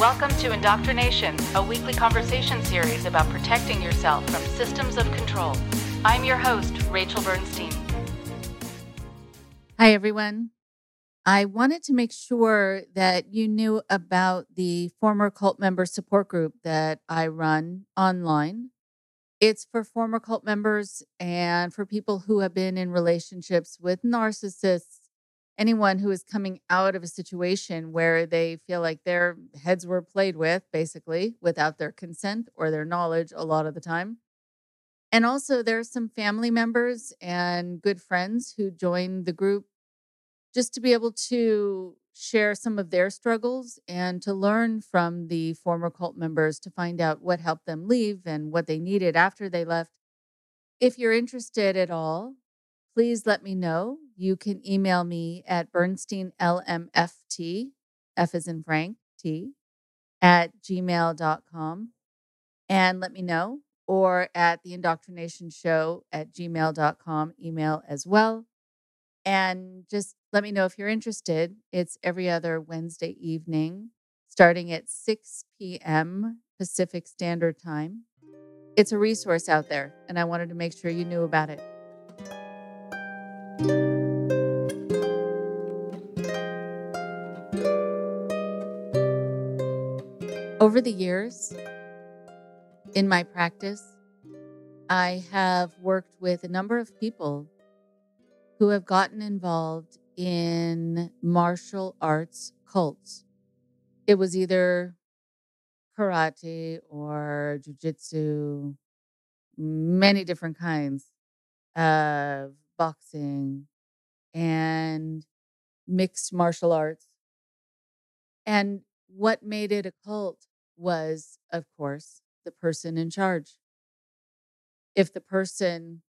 Welcome to Indoctrination, a weekly conversation series about protecting yourself from systems of control. I'm your host, Rachel Bernstein. Hi, everyone. I wanted to make sure that you knew about the former cult member support group that I run online. It's for former cult members and for people who have been in relationships with narcissists anyone who is coming out of a situation where they feel like their heads were played with, basically, without their consent or their knowledge a lot of the time. And also, there are some family members and good friends who joined the group just to be able to share some of their struggles and to learn from the former cult members to find out what helped them leave and what they needed after they left. If you're interested at all, please let me know. You can email me at bernsteinlmft, F is in Frank, T, at gmail.com and let me know, or at the indoctrination show at gmail.com, email as well. And just let me know if you're interested. It's every other Wednesday evening, starting at 6 p.m. Pacific Standard Time. It's a resource out there, and I wanted to make sure you knew about it. Over the years, in my practice, I have worked with a number of people who have gotten involved in martial arts cults. It was either karate or jujitsu, many different kinds of boxing and mixed martial arts. And what made it a cult was, of course, the person in charge. If the person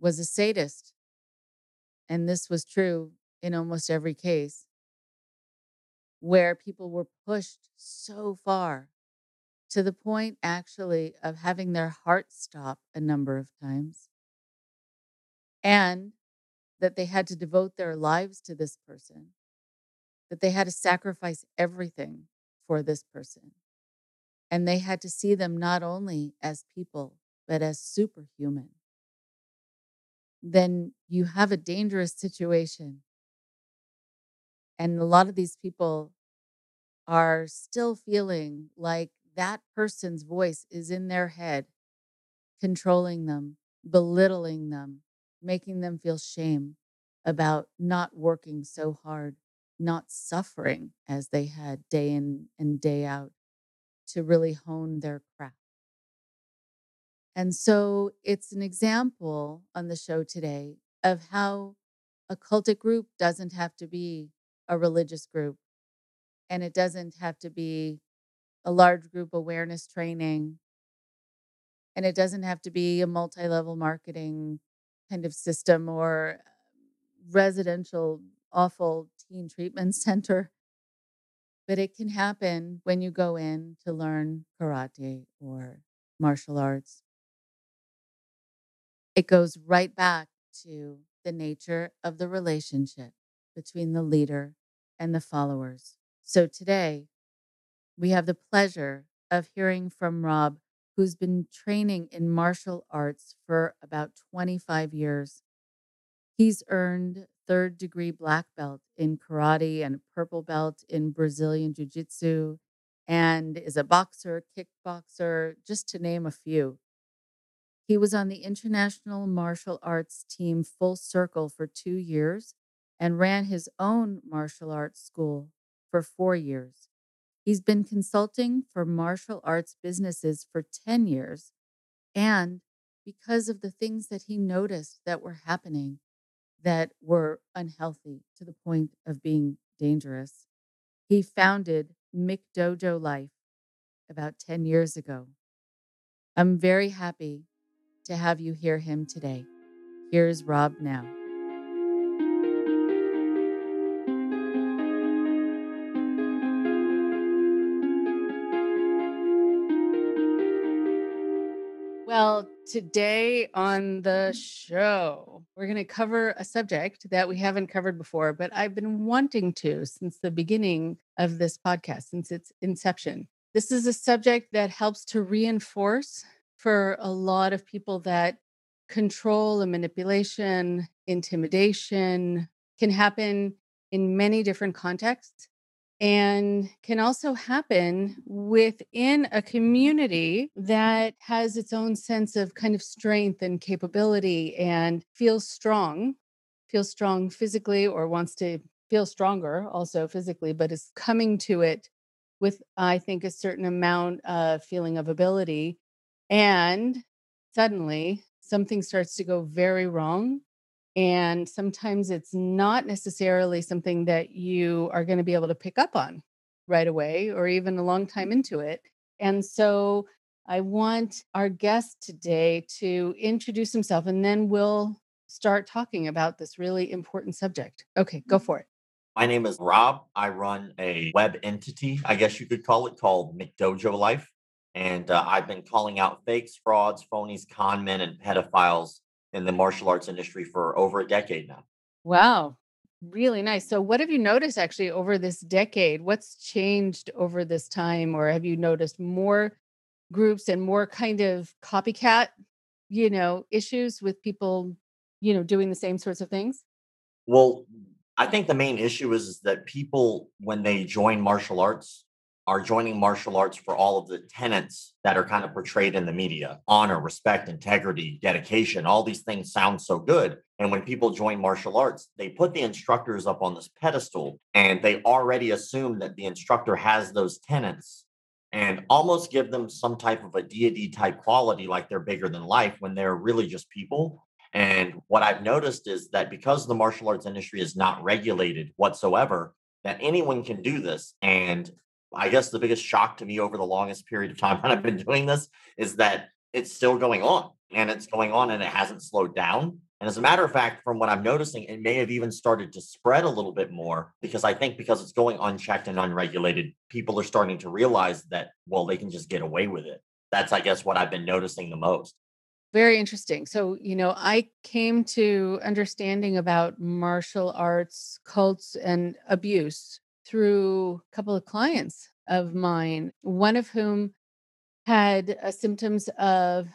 was a sadist, and this was true in almost every case, where people were pushed so far to the point actually of having their heart stop a number of times, and that they had to devote their lives to this person, that they had to sacrifice everything for this person. And they had to see them not only as people, but as superhuman. Then you have a dangerous situation. And a lot of these people are still feeling like that person's voice is in their head, controlling them, belittling them, making them feel shame about not working so hard, not suffering as they had day in and day out to really hone their craft. And so it's an example on the show today of how a cultic group doesn't have to be a religious group and it doesn't have to be a large group awareness training and it doesn't have to be a multi-level marketing kind of system or residential awful teen treatment center but it can happen when you go in to learn karate or martial arts. It goes right back to the nature of the relationship between the leader and the followers. So today, we have the pleasure of hearing from Rob, who's been training in martial arts for about 25 years. He's earned third degree black belt in karate and purple belt in Brazilian Jiu Jitsu, and is a boxer, kickboxer, just to name a few. He was on the international martial arts team Full Circle for two years and ran his own martial arts school for four years. He's been consulting for martial arts businesses for 10 years. And because of the things that he noticed that were happening, that were unhealthy to the point of being dangerous. He founded McDojo Life about 10 years ago. I'm very happy to have you hear him today. Here's Rob now. Well, today on the show, we're going to cover a subject that we haven't covered before, but I've been wanting to since the beginning of this podcast, since its inception. This is a subject that helps to reinforce for a lot of people that control and manipulation, intimidation can happen in many different contexts and can also happen within a community that has its own sense of kind of strength and capability and feels strong, feels strong physically or wants to feel stronger also physically, but is coming to it with, I think, a certain amount of feeling of ability. And suddenly something starts to go very wrong and sometimes it's not necessarily something that you are going to be able to pick up on right away or even a long time into it. And so I want our guest today to introduce himself and then we'll start talking about this really important subject. Okay, go for it. My name is Rob. I run a web entity, I guess you could call it, called McDojo Life. And uh, I've been calling out fakes, frauds, phonies, con men, and pedophiles in the martial arts industry for over a decade now. Wow. Really nice. So, what have you noticed actually over this decade? What's changed over this time? Or have you noticed more groups and more kind of copycat, you know, issues with people, you know, doing the same sorts of things? Well, I think the main issue is, is that people, when they join martial arts, are joining martial arts for all of the tenets that are kind of portrayed in the media honor, respect, integrity, dedication. All these things sound so good. And when people join martial arts, they put the instructors up on this pedestal and they already assume that the instructor has those tenets and almost give them some type of a deity type quality, like they're bigger than life when they're really just people. And what I've noticed is that because the martial arts industry is not regulated whatsoever, that anyone can do this. And I guess the biggest shock to me over the longest period of time that I've been doing this is that it's still going on and it's going on and it hasn't slowed down. And as a matter of fact, from what I'm noticing, it may have even started to spread a little bit more because I think because it's going unchecked and unregulated, people are starting to realize that, well, they can just get away with it. That's, I guess, what I've been noticing the most. Very interesting. So, you know, I came to understanding about martial arts, cults, and abuse through a couple of clients of mine, one of whom had uh, symptoms of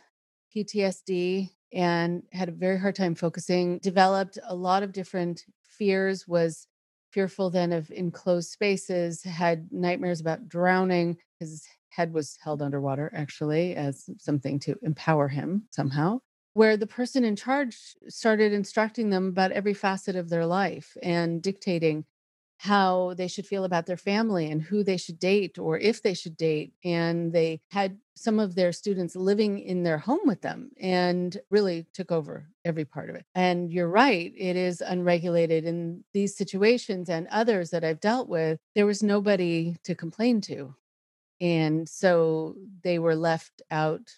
PTSD and had a very hard time focusing, developed a lot of different fears, was fearful then of enclosed spaces, had nightmares about drowning. His head was held underwater, actually, as something to empower him somehow. Where the person in charge started instructing them about every facet of their life and dictating how they should feel about their family and who they should date or if they should date. And they had some of their students living in their home with them and really took over every part of it. And you're right, it is unregulated in these situations and others that I've dealt with. There was nobody to complain to. And so they were left out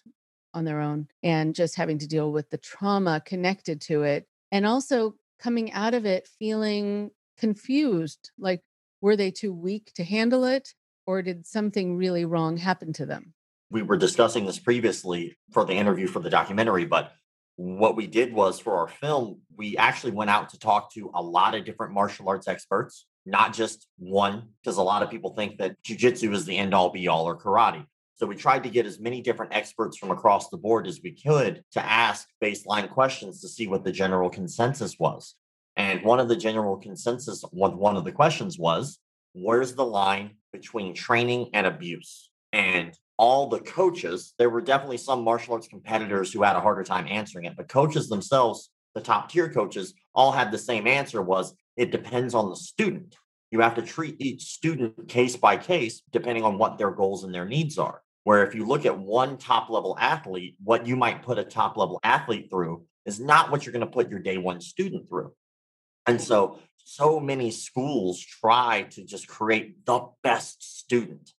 on their own and just having to deal with the trauma connected to it. And also coming out of it feeling confused like were they too weak to handle it or did something really wrong happen to them? We were discussing this previously for the interview for the documentary but what we did was for our film we actually went out to talk to a lot of different martial arts experts not just one because a lot of people think that jiu-jitsu is the end all be all or karate. So we tried to get as many different experts from across the board as we could to ask baseline questions to see what the general consensus was and one of the general consensus, one of the questions was, where's the line between training and abuse? And all the coaches, there were definitely some martial arts competitors who had a harder time answering it, but coaches themselves, the top tier coaches, all had the same answer was it depends on the student. You have to treat each student case by case, depending on what their goals and their needs are. Where if you look at one top level athlete, what you might put a top level athlete through is not what you're going to put your day one student through. And so, so many schools try to just create the best student,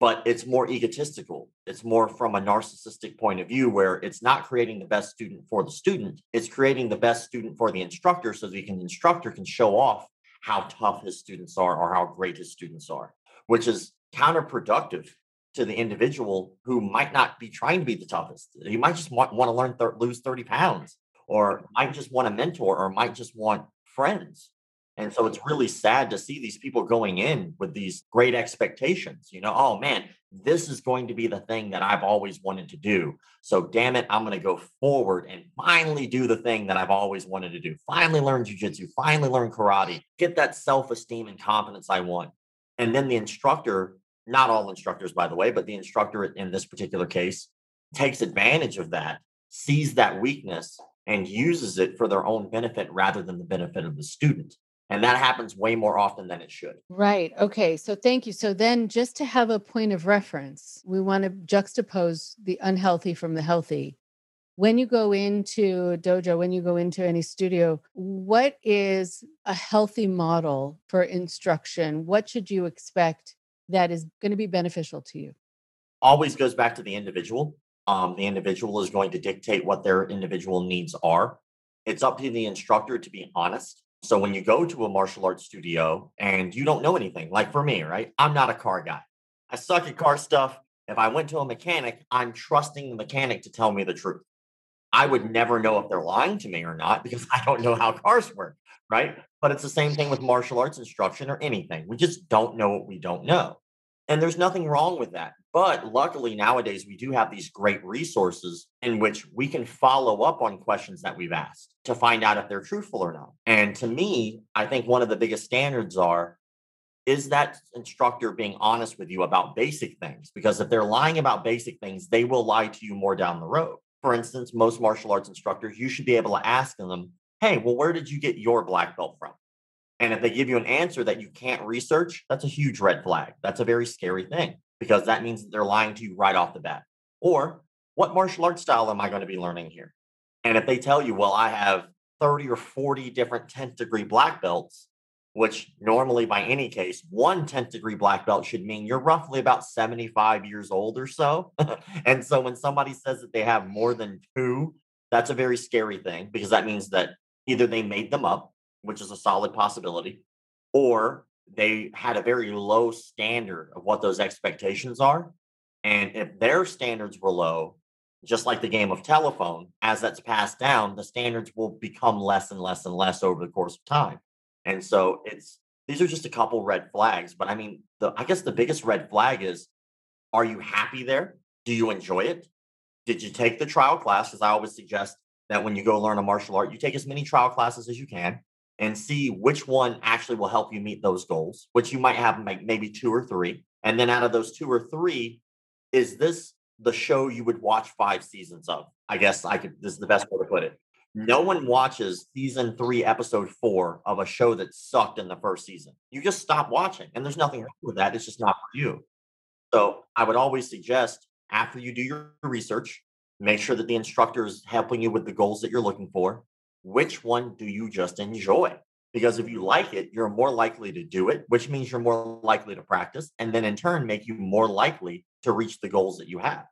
but it's more egotistical. It's more from a narcissistic point of view where it's not creating the best student for the student, it's creating the best student for the instructor so the instructor can show off how tough his students are or how great his students are, which is counterproductive to the individual who might not be trying to be the toughest. He might just want, want to learn th- lose 30 pounds or might just want a mentor or might just want friends. And so it's really sad to see these people going in with these great expectations. You know, oh man, this is going to be the thing that I've always wanted to do. So damn it, I'm going to go forward and finally do the thing that I've always wanted to do. Finally learn jujitsu, finally learn karate, get that self esteem and confidence I want. And then the instructor, not all instructors, by the way, but the instructor in this particular case takes advantage of that, sees that weakness, and uses it for their own benefit rather than the benefit of the student. And that happens way more often than it should. Right. Okay. So thank you. So then, just to have a point of reference, we want to juxtapose the unhealthy from the healthy. When you go into dojo, when you go into any studio, what is a healthy model for instruction? What should you expect that is going to be beneficial to you? Always goes back to the individual. Um, the individual is going to dictate what their individual needs are. It's up to the instructor to be honest so when you go to a martial arts studio and you don't know anything, like for me, right? I'm not a car guy. I suck at car stuff. If I went to a mechanic, I'm trusting the mechanic to tell me the truth. I would never know if they're lying to me or not because I don't know how cars work, right? But it's the same thing with martial arts instruction or anything. We just don't know what we don't know. And there's nothing wrong with that. But luckily, nowadays, we do have these great resources in which we can follow up on questions that we've asked to find out if they're truthful or not. And to me, I think one of the biggest standards are is that instructor being honest with you about basic things? Because if they're lying about basic things, they will lie to you more down the road. For instance, most martial arts instructors, you should be able to ask them, hey, well, where did you get your black belt from? And if they give you an answer that you can't research, that's a huge red flag. That's a very scary thing because that means that they're lying to you right off the bat. Or what martial arts style am I going to be learning here? And if they tell you, well, I have 30 or 40 different 10th degree black belts, which normally by any case, one 10th degree black belt should mean you're roughly about 75 years old or so. and so when somebody says that they have more than two, that's a very scary thing because that means that either they made them up which is a solid possibility, or they had a very low standard of what those expectations are. And if their standards were low, just like the game of telephone, as that's passed down, the standards will become less and less and less over the course of time. And so it's these are just a couple red flags. But I mean, the I guess the biggest red flag is are you happy there? Do you enjoy it? Did you take the trial class? Because I always suggest that when you go learn a martial art, you take as many trial classes as you can and see which one actually will help you meet those goals, which you might have like maybe two or three. And then out of those two or three, is this the show you would watch five seasons of? I guess I could, this is the best way to put it. No one watches season three, episode four of a show that sucked in the first season. You just stop watching, and there's nothing wrong with that. It's just not for you. So I would always suggest after you do your research, make sure that the instructor is helping you with the goals that you're looking for which one do you just enjoy? Because if you like it, you're more likely to do it, which means you're more likely to practice, and then in turn, make you more likely to reach the goals that you have.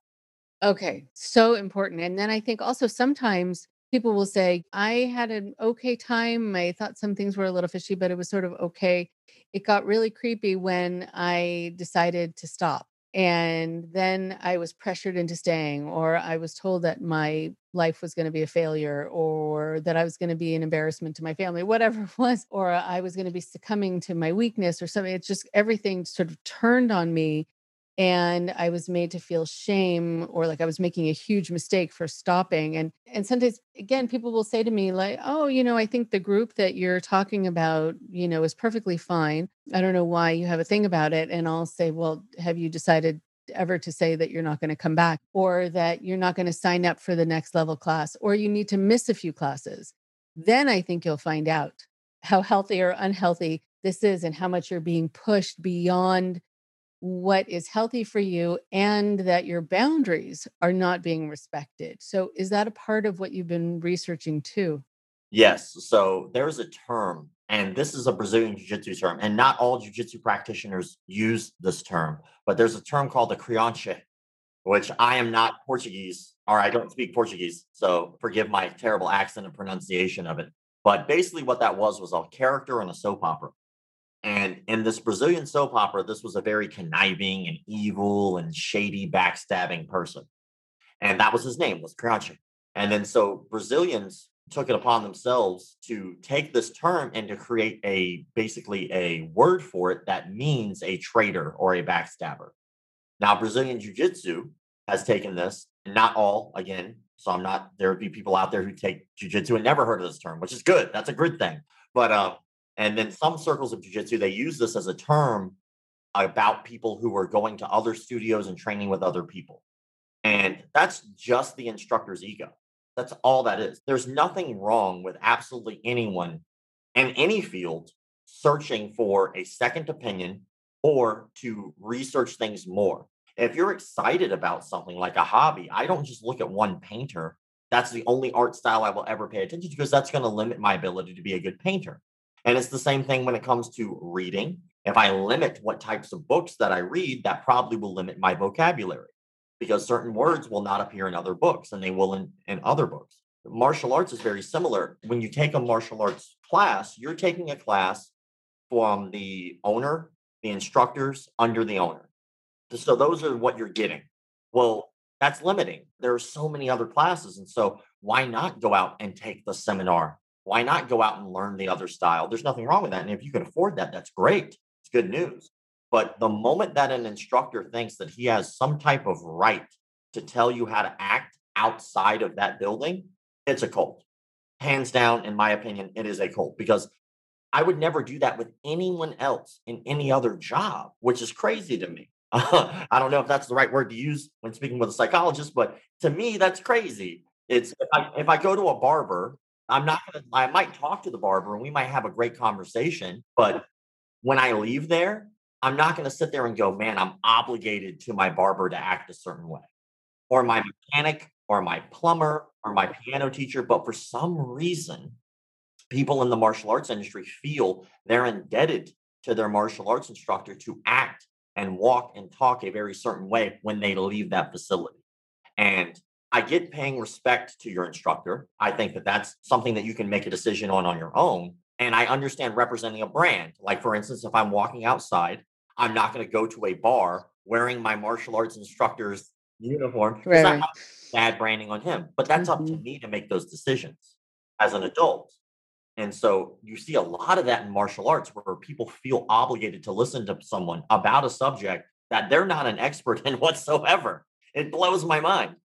Okay, so important. And then I think also sometimes people will say, I had an okay time. I thought some things were a little fishy, but it was sort of okay. It got really creepy when I decided to stop. And then I was pressured into staying, or I was told that my life was going to be a failure, or that I was going to be an embarrassment to my family, whatever it was, or I was going to be succumbing to my weakness or something. It's just everything sort of turned on me and i was made to feel shame or like i was making a huge mistake for stopping and and sometimes again people will say to me like oh you know i think the group that you're talking about you know is perfectly fine. I don't know why you have a thing about it and i'll say well have you decided ever to say that you're not going to come back or that you're not going to sign up for the next level class or you need to miss a few classes? Then i think you'll find out how healthy or unhealthy this is and how much you're being pushed beyond what is healthy for you and that your boundaries are not being respected. So, is that a part of what you've been researching too? Yes. So, there's a term, and this is a Brazilian Jiu Jitsu term, and not all Jiu Jitsu practitioners use this term, but there's a term called the creonte, which I am not Portuguese or I don't speak Portuguese. So, forgive my terrible accent and pronunciation of it. But basically, what that was was a character in a soap opera. And in this Brazilian soap opera, this was a very conniving and evil and shady backstabbing person. And that was his name, was Creonte. And then so Brazilians took it upon themselves to take this term and to create a basically a word for it that means a traitor or a backstabber. Now, Brazilian Jiu Jitsu has taken this, not all, again, so I'm not, there would be people out there who take Jiu Jitsu and never heard of this term, which is good. That's a good thing. But, um, and then some circles of Jiu Jitsu, they use this as a term about people who are going to other studios and training with other people. And that's just the instructor's ego. That's all that is. There's nothing wrong with absolutely anyone in any field searching for a second opinion or to research things more. If you're excited about something like a hobby, I don't just look at one painter. That's the only art style I will ever pay attention to because that's going to limit my ability to be a good painter. And it's the same thing when it comes to reading. If I limit what types of books that I read, that probably will limit my vocabulary because certain words will not appear in other books and they will in, in other books. Martial arts is very similar. When you take a martial arts class, you're taking a class from the owner the instructors under the owner. So those are what you're getting. Well, that's limiting. There are so many other classes. And so why not go out and take the seminar? Why not go out and learn the other style? There's nothing wrong with that. And if you can afford that, that's great. It's good news. But the moment that an instructor thinks that he has some type of right to tell you how to act outside of that building, it's a cult. Hands down, in my opinion, it is a cult because I would never do that with anyone else in any other job, which is crazy to me. I don't know if that's the right word to use when speaking with a psychologist, but to me, that's crazy. It's if I, if I go to a barber, I'm not gonna. I might talk to the barber and we might have a great conversation, but when I leave there, I'm not going to sit there and go, man, I'm obligated to my barber to act a certain way, or my mechanic, or my plumber, or my piano teacher. But for some reason, people in the martial arts industry feel they're indebted to their martial arts instructor to act and walk and talk a very certain way when they leave that facility. And I get paying respect to your instructor. I think that that's something that you can make a decision on on your own. And I understand representing a brand. Like, for instance, if I'm walking outside, I'm not going to go to a bar wearing my martial arts instructor's uniform. Right. Bad branding on him. But that's mm-hmm. up to mm-hmm. me to make those decisions as an adult. And so you see a lot of that in martial arts where people feel obligated to listen to someone about a subject that they're not an expert in whatsoever. It blows my mind.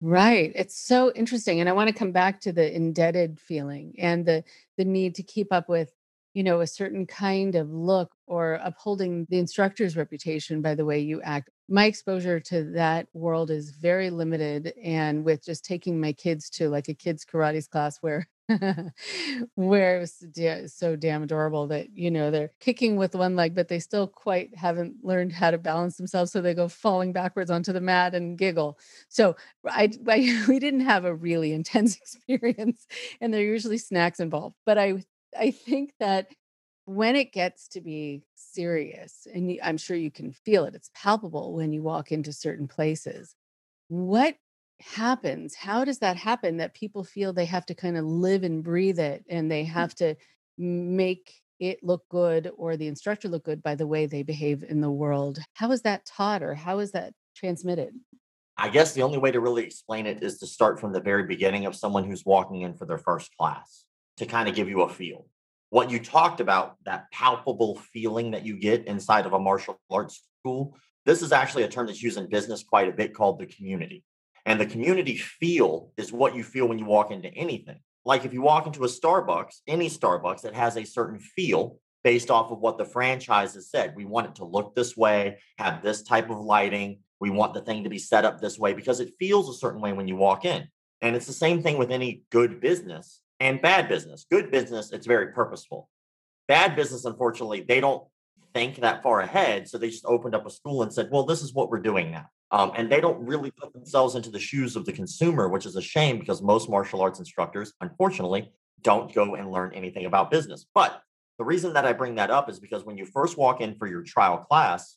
Right. It's so interesting. And I want to come back to the indebted feeling and the the need to keep up with, you know, a certain kind of look or upholding the instructor's reputation by the way you act. My exposure to that world is very limited. And with just taking my kids to like a kids karate's class where where it was so damn adorable that you know they're kicking with one leg but they still quite haven't learned how to balance themselves so they go falling backwards onto the mat and giggle. So I, I we didn't have a really intense experience and there are usually snacks involved but i i think that when it gets to be serious and i'm sure you can feel it it's palpable when you walk into certain places what happens? How does that happen that people feel they have to kind of live and breathe it and they mm. have to make it look good or the instructor look good by the way they behave in the world? How is that taught or how is that transmitted? I guess the only way to really explain it is to start from the very beginning of someone who's walking in for their first class to kind of give you a feel. What you talked about that palpable feeling that you get inside of a martial arts school this is actually a term that's used in business quite a bit called the community and the community feel is what you feel when you walk into anything. Like if you walk into a Starbucks, any Starbucks, it has a certain feel based off of what the franchise has said. We want it to look this way, have this type of lighting. We want the thing to be set up this way because it feels a certain way when you walk in. And it's the same thing with any good business and bad business. Good business, it's very purposeful. Bad business, unfortunately, they don't think that far ahead. So they just opened up a school and said, well, this is what we're doing now. Um, and they don't really put themselves into the shoes of the consumer, which is a shame because most martial arts instructors, unfortunately, don't go and learn anything about business. But the reason that I bring that up is because when you first walk in for your trial class,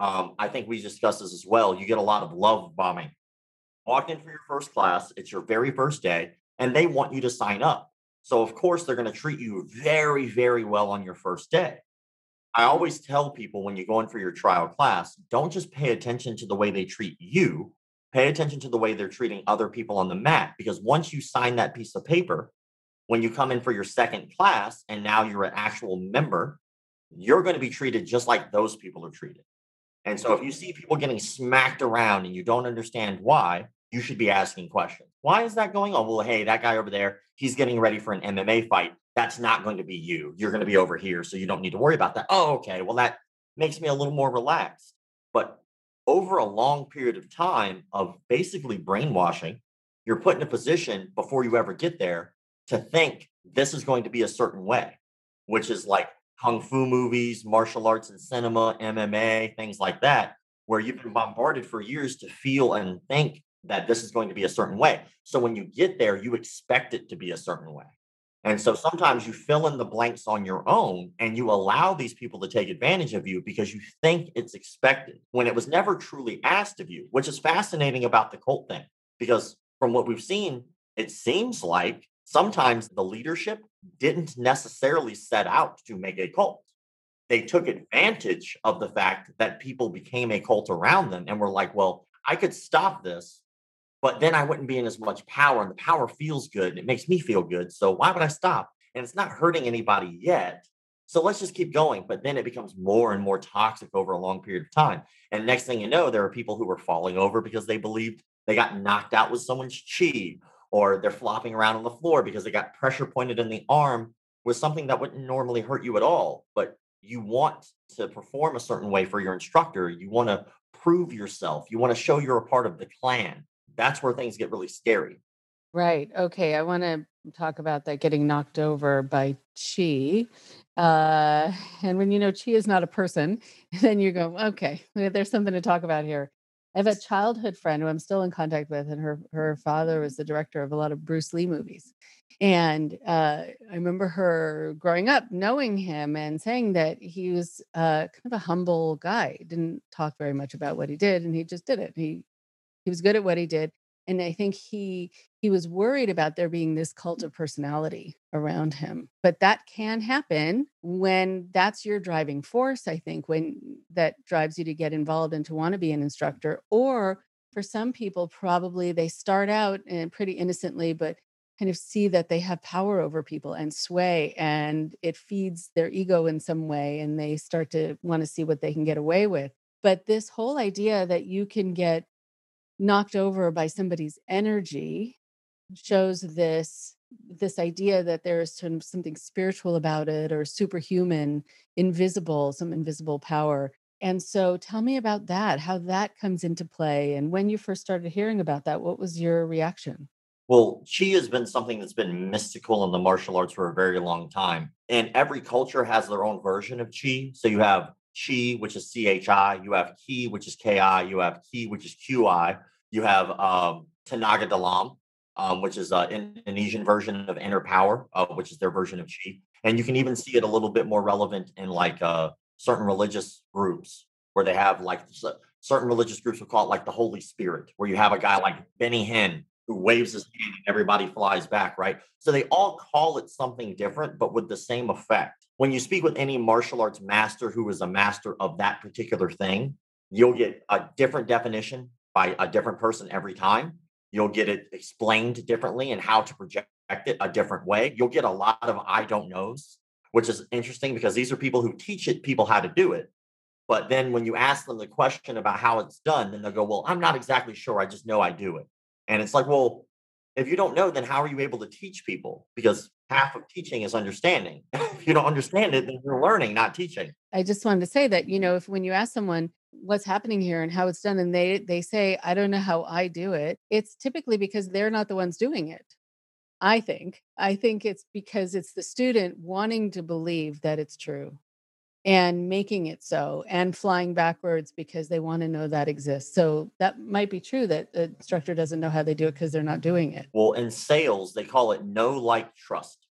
um, I think we discussed this as well. You get a lot of love bombing. Walked in for your first class, it's your very first day, and they want you to sign up. So, of course, they're going to treat you very, very well on your first day. I always tell people when you go in for your trial class, don't just pay attention to the way they treat you, pay attention to the way they're treating other people on the mat. Because once you sign that piece of paper, when you come in for your second class and now you're an actual member, you're going to be treated just like those people are treated. And so if you see people getting smacked around and you don't understand why, you should be asking questions. Why is that going on? Well, hey, that guy over there, he's getting ready for an MMA fight. That's not going to be you. You're going to be over here. So you don't need to worry about that. Oh, okay. Well, that makes me a little more relaxed. But over a long period of time of basically brainwashing, you're put in a position before you ever get there to think this is going to be a certain way, which is like kung fu movies, martial arts and cinema, MMA, things like that, where you've been bombarded for years to feel and think that this is going to be a certain way. So when you get there, you expect it to be a certain way. And so sometimes you fill in the blanks on your own and you allow these people to take advantage of you because you think it's expected when it was never truly asked of you, which is fascinating about the cult thing. Because from what we've seen, it seems like sometimes the leadership didn't necessarily set out to make a cult. They took advantage of the fact that people became a cult around them and were like, well, I could stop this, but then I wouldn't be in as much power. And the power feels good and it makes me feel good. So why would I stop? And it's not hurting anybody yet. So let's just keep going. But then it becomes more and more toxic over a long period of time. And next thing you know, there are people who are falling over because they believed they got knocked out with someone's chi or they're flopping around on the floor because they got pressure pointed in the arm with something that wouldn't normally hurt you at all. But you want to perform a certain way for your instructor. You want to prove yourself. You want to show you're a part of the clan. That's where things get really scary. Right. Okay. I want to talk about that getting knocked over by chi. Uh, and when you know chi is not a person, then you go, okay, there's something to talk about here. I have a childhood friend who I'm still in contact with, and her her father was the director of a lot of Bruce Lee movies. And uh, I remember her growing up, knowing him and saying that he was uh, kind of a humble guy. Didn't talk very much about what he did, and he just did it. He he was good at what he did, and I think he he was worried about there being this cult of personality around him. But that can happen when that's your driving force, I think, when that drives you to get involved and to want to be an instructor. Or for some people, probably they start out and pretty innocently, but kind of see that they have power over people and sway and it feeds their ego in some way and they start to want to see what they can get away with. But this whole idea that you can get knocked over by somebody's energy shows this this idea that there is some, something spiritual about it or superhuman invisible some invisible power. And so tell me about that how that comes into play and when you first started hearing about that what was your reaction? Well chi has been something that's been mystical in the martial arts for a very long time and every culture has their own version of chi so you have chi which is chi you have ki which is ki you have ki which is qi you have um, tenaga dalam um, which is an Indonesian version of Inner Power, uh, which is their version of Chi. And you can even see it a little bit more relevant in like uh, certain religious groups where they have like certain religious groups will call it like the Holy Spirit, where you have a guy like Benny Hinn who waves his hand and everybody flies back, right? So they all call it something different, but with the same effect. When you speak with any martial arts master who is a master of that particular thing, you'll get a different definition by a different person every time You'll get it explained differently and how to project it a different way. You'll get a lot of I don't knows, which is interesting because these are people who teach it people how to do it. But then when you ask them the question about how it's done, then they'll go, Well, I'm not exactly sure. I just know I do it. And it's like, Well, if you don't know, then how are you able to teach people? Because half of teaching is understanding. if you don't understand it, then you're learning, not teaching. I just wanted to say that, you know, if when you ask someone, what's happening here and how it's done and they they say i don't know how i do it it's typically because they're not the ones doing it i think i think it's because it's the student wanting to believe that it's true and making it so and flying backwards because they want to know that exists so that might be true that the instructor doesn't know how they do it because they're not doing it well in sales they call it know like trust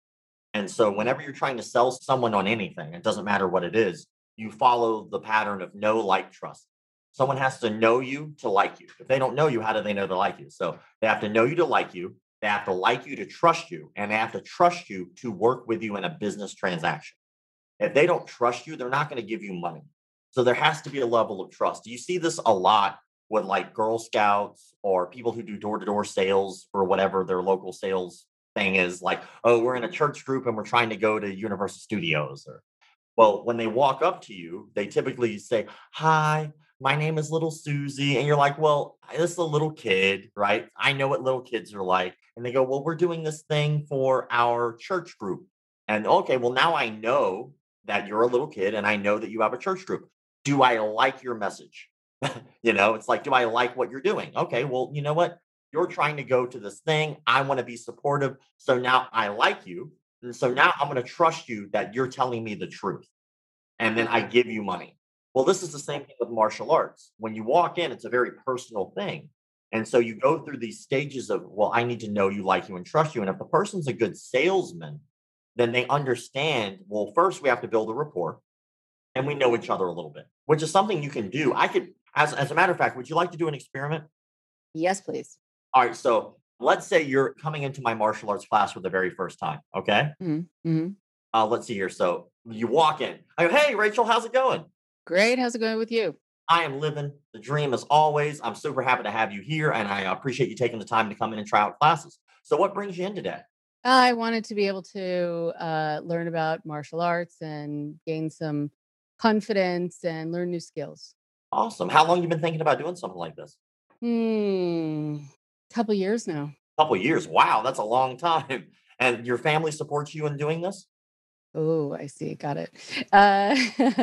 and so whenever you're trying to sell someone on anything it doesn't matter what it is you follow the pattern of know like, trust. Someone has to know you to like you. If they don't know you, how do they know they like you? So they have to know you to like you. They have to like you to trust you, and they have to trust you to work with you in a business transaction. If they don't trust you, they're not going to give you money. So there has to be a level of trust. You see this a lot with like Girl Scouts or people who do door to door sales or whatever their local sales thing is like, oh, we're in a church group and we're trying to go to Universal Studios. Or, well, when they walk up to you, they typically say, hi, my name is little Susie. And you're like, well, this is a little kid, right? I know what little kids are like. And they go, well, we're doing this thing for our church group. And okay, well, now I know that you're a little kid and I know that you have a church group. Do I like your message? you know, it's like, do I like what you're doing? Okay, well, you know what? You're trying to go to this thing. I want to be supportive. So now I like you. And so now I'm going to trust you that you're telling me the truth. And then I give you money. Well, this is the same thing with martial arts. When you walk in, it's a very personal thing. And so you go through these stages of, well, I need to know you, like you, and trust you. And if the person's a good salesman, then they understand, well, first we have to build a rapport and we know each other a little bit, which is something you can do. I could, as, as a matter of fact, would you like to do an experiment? Yes, please. All right. So let's say you're coming into my martial arts class for the very first time. Okay. Mm-hmm. mm-hmm. Uh, let's see here. So you walk in. I go, hey, Rachel, how's it going? Great. How's it going with you? I am living the dream as always. I'm super happy to have you here and I appreciate you taking the time to come in and try out classes. So, what brings you in today? I wanted to be able to uh, learn about martial arts and gain some confidence and learn new skills. Awesome. How long you been thinking about doing something like this? Hmm, couple years now. Couple years. Wow, that's a long time. And your family supports you in doing this? Oh, I see. Got it. Uh,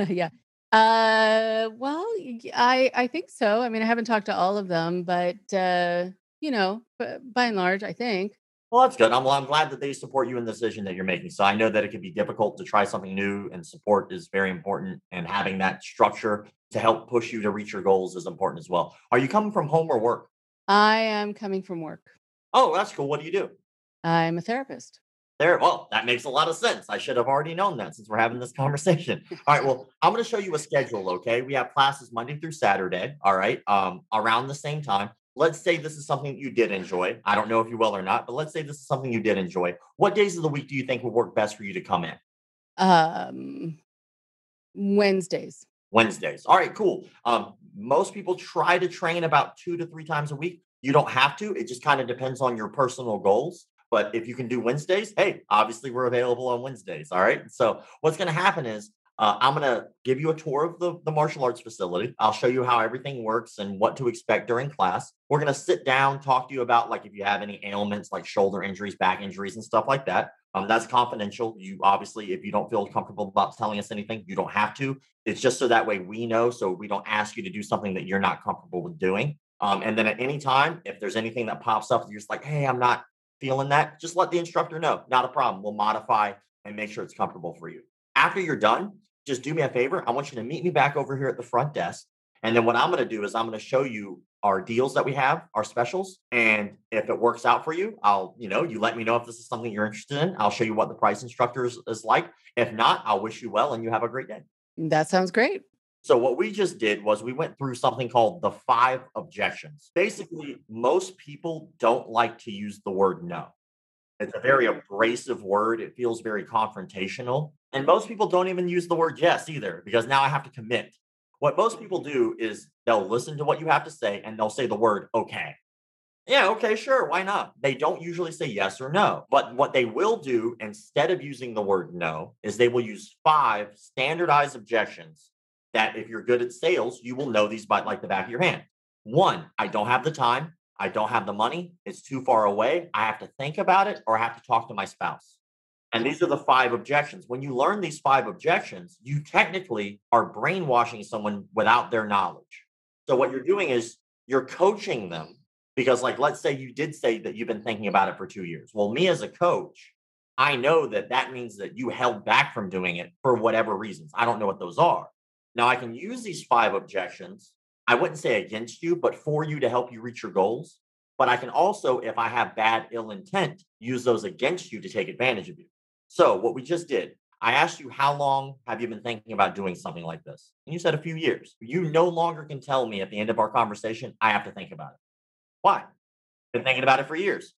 yeah. Uh, well, I I think so. I mean, I haven't talked to all of them, but uh, you know, by and large, I think. Well, that's good. I'm, well, I'm glad that they support you in the decision that you're making. So I know that it can be difficult to try something new, and support is very important. And having that structure to help push you to reach your goals is important as well. Are you coming from home or work? I am coming from work. Oh, that's cool. What do you do? I'm a therapist. There, well, that makes a lot of sense. I should have already known that since we're having this conversation. All right, well, I'm going to show you a schedule, okay? We have classes Monday through Saturday, all right, um, around the same time let's say this is something you did enjoy. I don't know if you will or not, but let's say this is something you did enjoy. What days of the week do you think would work best for you to come in? Um, Wednesdays. Wednesdays. All right, cool. Um, most people try to train about two to three times a week. You don't have to. It just kind of depends on your personal goals. But if you can do Wednesdays, hey, obviously we're available on Wednesdays. All right. So what's going to happen is uh, I'm going to give you a tour of the, the martial arts facility. I'll show you how everything works and what to expect during class. We're going to sit down, talk to you about like if you have any ailments like shoulder injuries, back injuries, and stuff like that. Um, that's confidential. You obviously, if you don't feel comfortable about telling us anything, you don't have to. It's just so that way we know, so we don't ask you to do something that you're not comfortable with doing. Um, and then at any time, if there's anything that pops up, you're just like, hey, I'm not feeling that, just let the instructor know. Not a problem. We'll modify and make sure it's comfortable for you. After you're done, just do me a favor. I want you to meet me back over here at the front desk. And then what I'm going to do is I'm going to show you our deals that we have, our specials. And if it works out for you, I'll, you know, you let me know if this is something you're interested in. I'll show you what the price instructor is, is like. If not, I'll wish you well and you have a great day. That sounds great. So what we just did was we went through something called the five objections. Basically, most people don't like to use the word no. It's a very abrasive word. It feels very confrontational. And most people don't even use the word yes either, because now I have to commit. What most people do is they'll listen to what you have to say and they'll say the word okay. Yeah, okay, sure, why not? They don't usually say yes or no. But what they will do instead of using the word no is they will use five standardized objections that if you're good at sales, you will know these by like the back of your hand. One, I don't have the time. I don't have the money. It's too far away. I have to think about it or I have to talk to my spouse. And these are the five objections. When you learn these five objections, you technically are brainwashing someone without their knowledge. So, what you're doing is you're coaching them because, like, let's say you did say that you've been thinking about it for two years. Well, me as a coach, I know that that means that you held back from doing it for whatever reasons. I don't know what those are. Now, I can use these five objections I wouldn't say against you, but for you to help you reach your goals. But I can also, if I have bad ill intent, use those against you to take advantage of you. So, what we just did, I asked you, how long have you been thinking about doing something like this? And you said a few years. You no longer can tell me at the end of our conversation, I have to think about it. Why? Been thinking about it for years.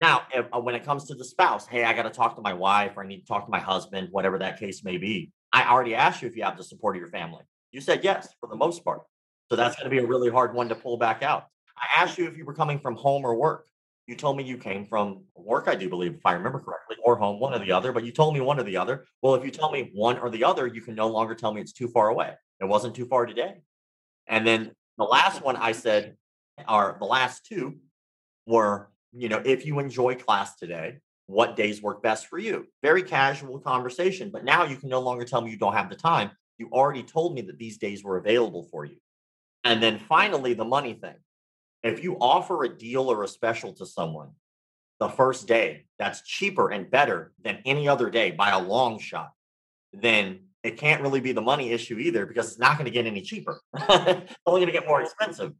Now, if, uh, when it comes to the spouse, hey, I got to talk to my wife or I need to talk to my husband, whatever that case may be. I already asked you if you have the support of your family. You said yes for the most part. So that's going to be a really hard one to pull back out. I asked you if you were coming from home or work. You told me you came from work, I do believe, if I remember correctly, or home, one or the other, but you told me one or the other. Well, if you tell me one or the other, you can no longer tell me it's too far away. It wasn't too far today. And then the last one I said, or the last two were, you know, if you enjoy class today, what days work best for you? Very casual conversation. But now you can no longer tell me you don't have the time. You already told me that these days were available for you. And then finally, the money thing. If you offer a deal or a special to someone the first day that's cheaper and better than any other day by a long shot, then it can't really be the money issue either because it's not going to get any cheaper. it's only going to get more expensive.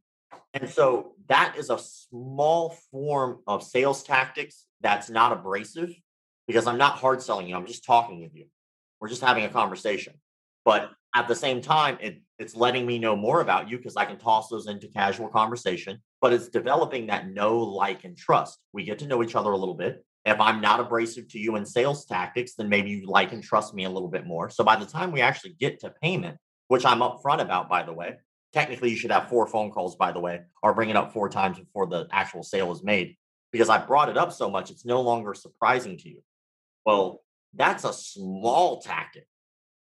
And so that is a small form of sales tactics that's not abrasive because I'm not hard selling you. I'm just talking with you. We're just having a conversation. But at the same time, it, it's letting me know more about you because I can toss those into casual conversation. But it's developing that know, like, and trust. We get to know each other a little bit. If I'm not abrasive to you in sales tactics, then maybe you like and trust me a little bit more. So by the time we actually get to payment, which I'm upfront about, by the way, technically you should have four phone calls, by the way, or bring it up four times before the actual sale is made because I brought it up so much, it's no longer surprising to you. Well, that's a small tactic.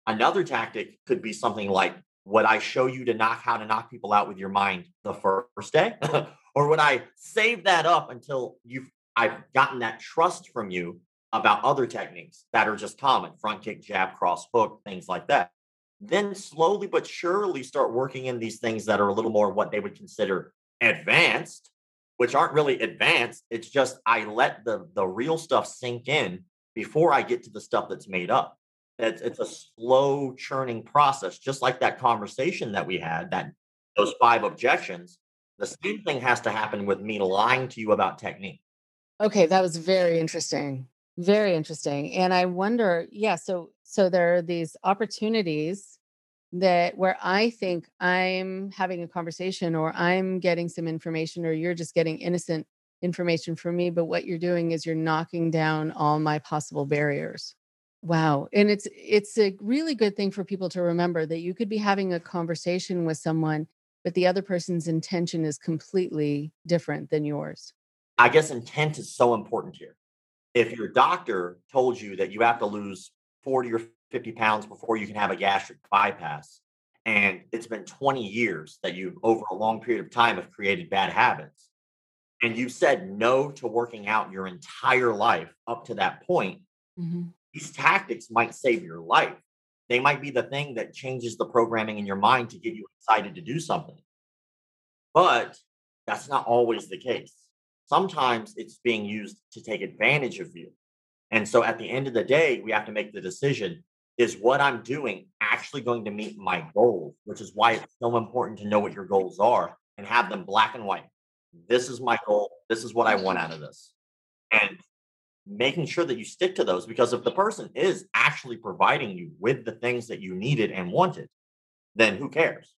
Another tactic could be something like, would I show you to knock how to knock people out with your mind the first day? or would I save that up until you've I've gotten that trust from you about other techniques that are just common, front kick, jab, cross hook, things like that. Then slowly but surely start working in these things that are a little more what they would consider advanced, which aren't really advanced. It's just I let the the real stuff sink in before I get to the stuff that's made up. It's, it's a slow churning process, just like that conversation that we had, that those five objections. The same thing has to happen with me lying to you about technique. Okay, that was very interesting. Very interesting. And I wonder, yeah, so so there are these opportunities that where I think I'm having a conversation or I'm getting some information or you're just getting innocent information from me, but what you're doing is you're knocking down all my possible barriers. Wow. And it's it's a really good thing for people to remember that you could be having a conversation with someone but the other person's intention is completely different than yours. I guess intent is so important here. If your doctor told you that you have to lose 40 or 50 pounds before you can have a gastric bypass, and it's been 20 years that you, over a long period of time, have created bad habits, and you've said no to working out your entire life up to that point, mm-hmm. These tactics might save your life. They might be the thing that changes the programming in your mind to get you excited to do something. But that's not always the case sometimes it's being used to take advantage of you. And so at the end of the day, we have to make the decision is what I'm doing actually going to meet my goals, which is why it's so important to know what your goals are and have them black and white. This is my goal. This is what I want out of this. And making sure that you stick to those because if the person is actually providing you with the things that you needed and wanted, then who cares?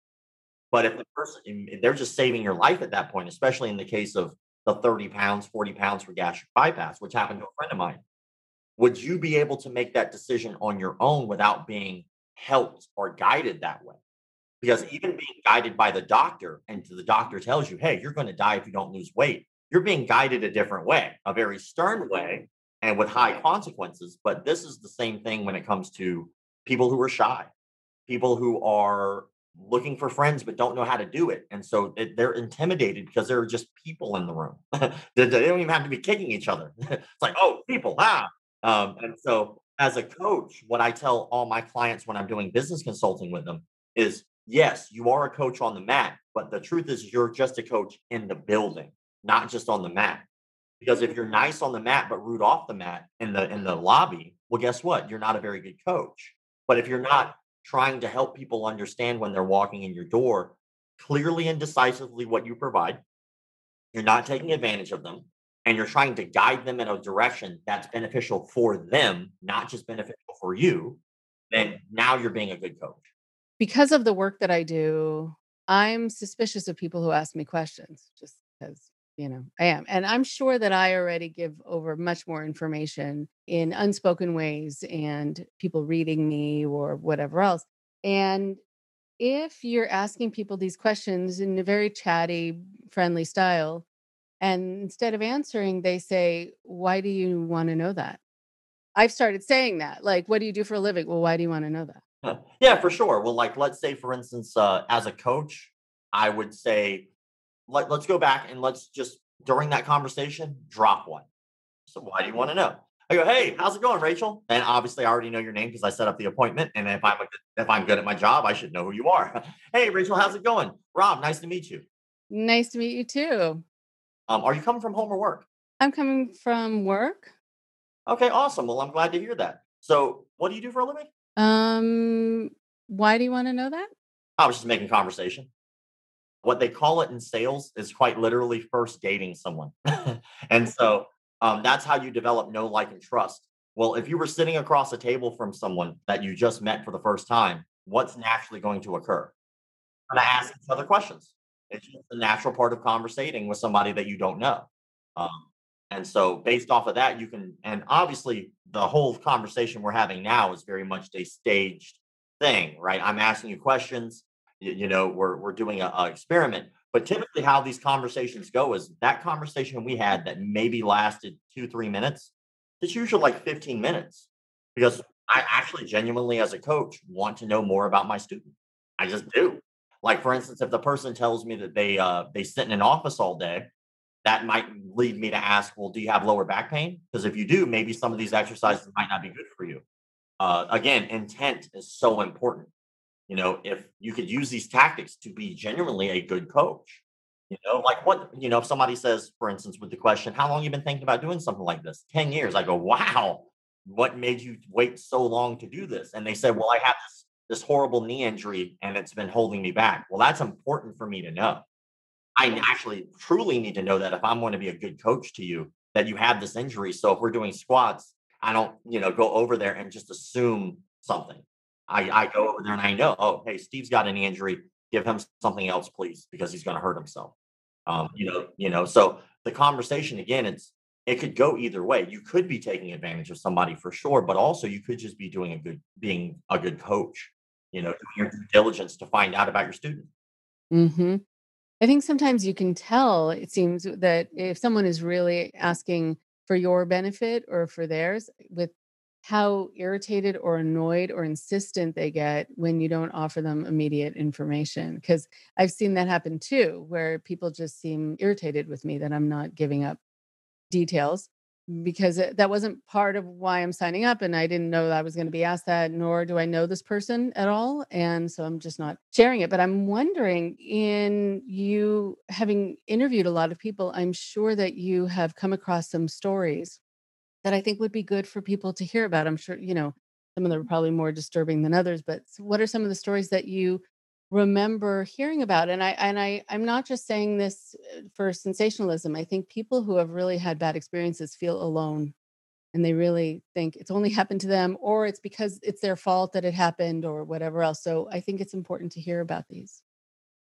But if the person, they're just saving your life at that point, especially in the case of the 30 pounds, 40 pounds for gastric bypass, which happened to a friend of mine. Would you be able to make that decision on your own without being helped or guided that way? Because even being guided by the doctor, and the doctor tells you, hey, you're going to die if you don't lose weight, you're being guided a different way, a very stern way and with high consequences. But this is the same thing when it comes to people who are shy, people who are looking for friends but don't know how to do it and so it, they're intimidated because there are just people in the room. They don't even have to be kicking each other. It's like oh people ah um, and so as a coach what i tell all my clients when i'm doing business consulting with them is yes you are a coach on the mat but the truth is you're just a coach in the building not just on the mat because if you're nice on the mat but rude off the mat in the in the lobby well guess what you're not a very good coach but if you're not trying to help people understand when they're walking in your door clearly and decisively what you provide. You're not taking advantage of them and you're trying to guide them in a direction that's beneficial for them, not just beneficial for you. Then now you're being a good coach. Because of the work that I do, I'm suspicious of people who ask me questions just because you know i am and i'm sure that i already give over much more information in unspoken ways and people reading me or whatever else and if you're asking people these questions in a very chatty friendly style And instead of answering, they say, Why do you want to know that? I've started saying that. Like, what do you do for a living? Well, why do you want to know that? Yeah, for sure. Well, like let's say, for instance, uh, as a coach, I would say, let, let's go back and let's just during that conversation drop one. So, why do you want to know? I go, hey, how's it going, Rachel? And obviously, I already know your name because I set up the appointment. And if I'm a good, if I'm good at my job, I should know who you are. hey, Rachel, how's it going? Rob, nice to meet you. Nice to meet you too. Um, are you coming from home or work? I'm coming from work. Okay, awesome. Well, I'm glad to hear that. So, what do you do for a living? Um, why do you want to know that? I was just making conversation. What they call it in sales is quite literally first dating someone. and so um, that's how you develop know, like, and trust. Well, if you were sitting across a table from someone that you just met for the first time, what's naturally going to occur? And I ask each other questions. It's just a natural part of conversating with somebody that you don't know. Um, and so, based off of that, you can, and obviously, the whole conversation we're having now is very much a staged thing, right? I'm asking you questions. You, you know, we're we're doing a, experiment. But typically, how these conversations go is that conversation we had that maybe lasted two, three minutes. It's usually like 15 minutes because I actually genuinely, as a coach, want to know more about my student. I just do. Like, for instance, if the person tells me that they uh, they sit in an office all day that might lead me to ask, well, do you have lower back pain? Because if you do, maybe some of these exercises might not be good for you. Uh, again, intent is so important. You know, if you could use these tactics to be genuinely a good coach, you know, like what, you know, if somebody says, for instance, with the question, how long you been thinking about doing something like this? 10 years. I go, wow, what made you wait so long to do this? And they said, well, I have this, this horrible knee injury and it's been holding me back. Well, that's important for me to know. I actually truly need to know that if I'm going to be a good coach to you, that you have this injury. So if we're doing squats, I don't, you know, go over there and just assume something. I, I go over there and I know, oh, hey, Steve's got an injury. Give him something else, please, because he's going to hurt himself. Um, you know, you know. So the conversation again, it's it could go either way. You could be taking advantage of somebody for sure, but also you could just be doing a good, being a good coach. You know, doing your due diligence to find out about your student. Mm-hmm. I think sometimes you can tell, it seems that if someone is really asking for your benefit or for theirs, with how irritated or annoyed or insistent they get when you don't offer them immediate information. Because I've seen that happen too, where people just seem irritated with me that I'm not giving up details mm. because uh, that wasn't part of why I'm signing up. And I didn't know that I was going to be asked that, nor do I know this person at all. And so I'm just not sharing it. But I'm wondering, in you having interviewed a lot of people, I'm sure that you have come across some stories that I think would be good for people to hear about. I'm sure, you know, some of them are probably more disturbing than others, but what are some of the stories that you remember hearing about? And i and i i'm not just saying this uh, for sensationalism i think people who have really had bad experiences feel alone and they really think it's only happened to them or it's because it's their fault that it happened or whatever else so i think it's important to hear about these.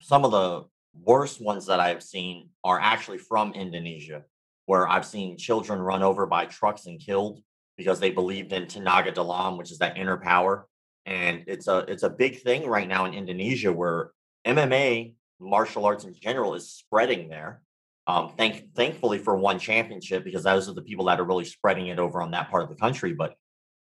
Some of the worst ones that I've seen are actually from Indonesia, where I've seen children run over by trucks and killed because they believed in Tenaga Dalam, which is that inner power and it's a it's a big thing right now in Indonesia where MMA martial arts in general is spreading there. Um, thank thankfully for one championship because those are the people that are really spreading it over on that part of the country. But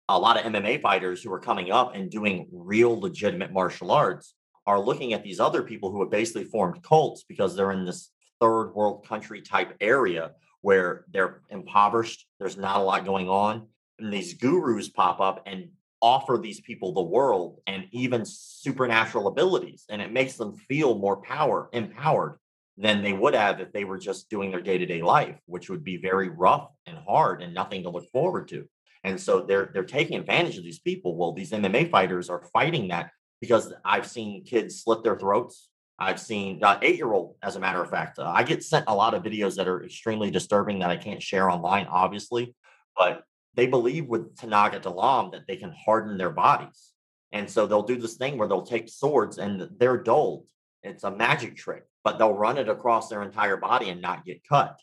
a lot of MMA fighters who are coming up and doing real legitimate martial arts are looking at these other people who have basically formed cults because they're in this third world country type area where they're impoverished. There's not a lot going on. And these gurus pop up and offer these people the world and even supernatural abilities and it makes them feel more power empowered than they would have if they were just doing their day-to-day life which would be very rough and hard and nothing to look forward to and so they're they're taking advantage of these people well these mma fighters are fighting that because i've seen kids slit their throats i've seen uh, eight-year-old as a matter of fact uh, i get sent a lot of videos that are extremely disturbing that i can't share online obviously but they believe with Tenaga Dalam that they can harden their bodies. And so they'll do this thing where they'll take swords and they're dulled. It's a magic trick, but they'll run it across their entire body and not get cut.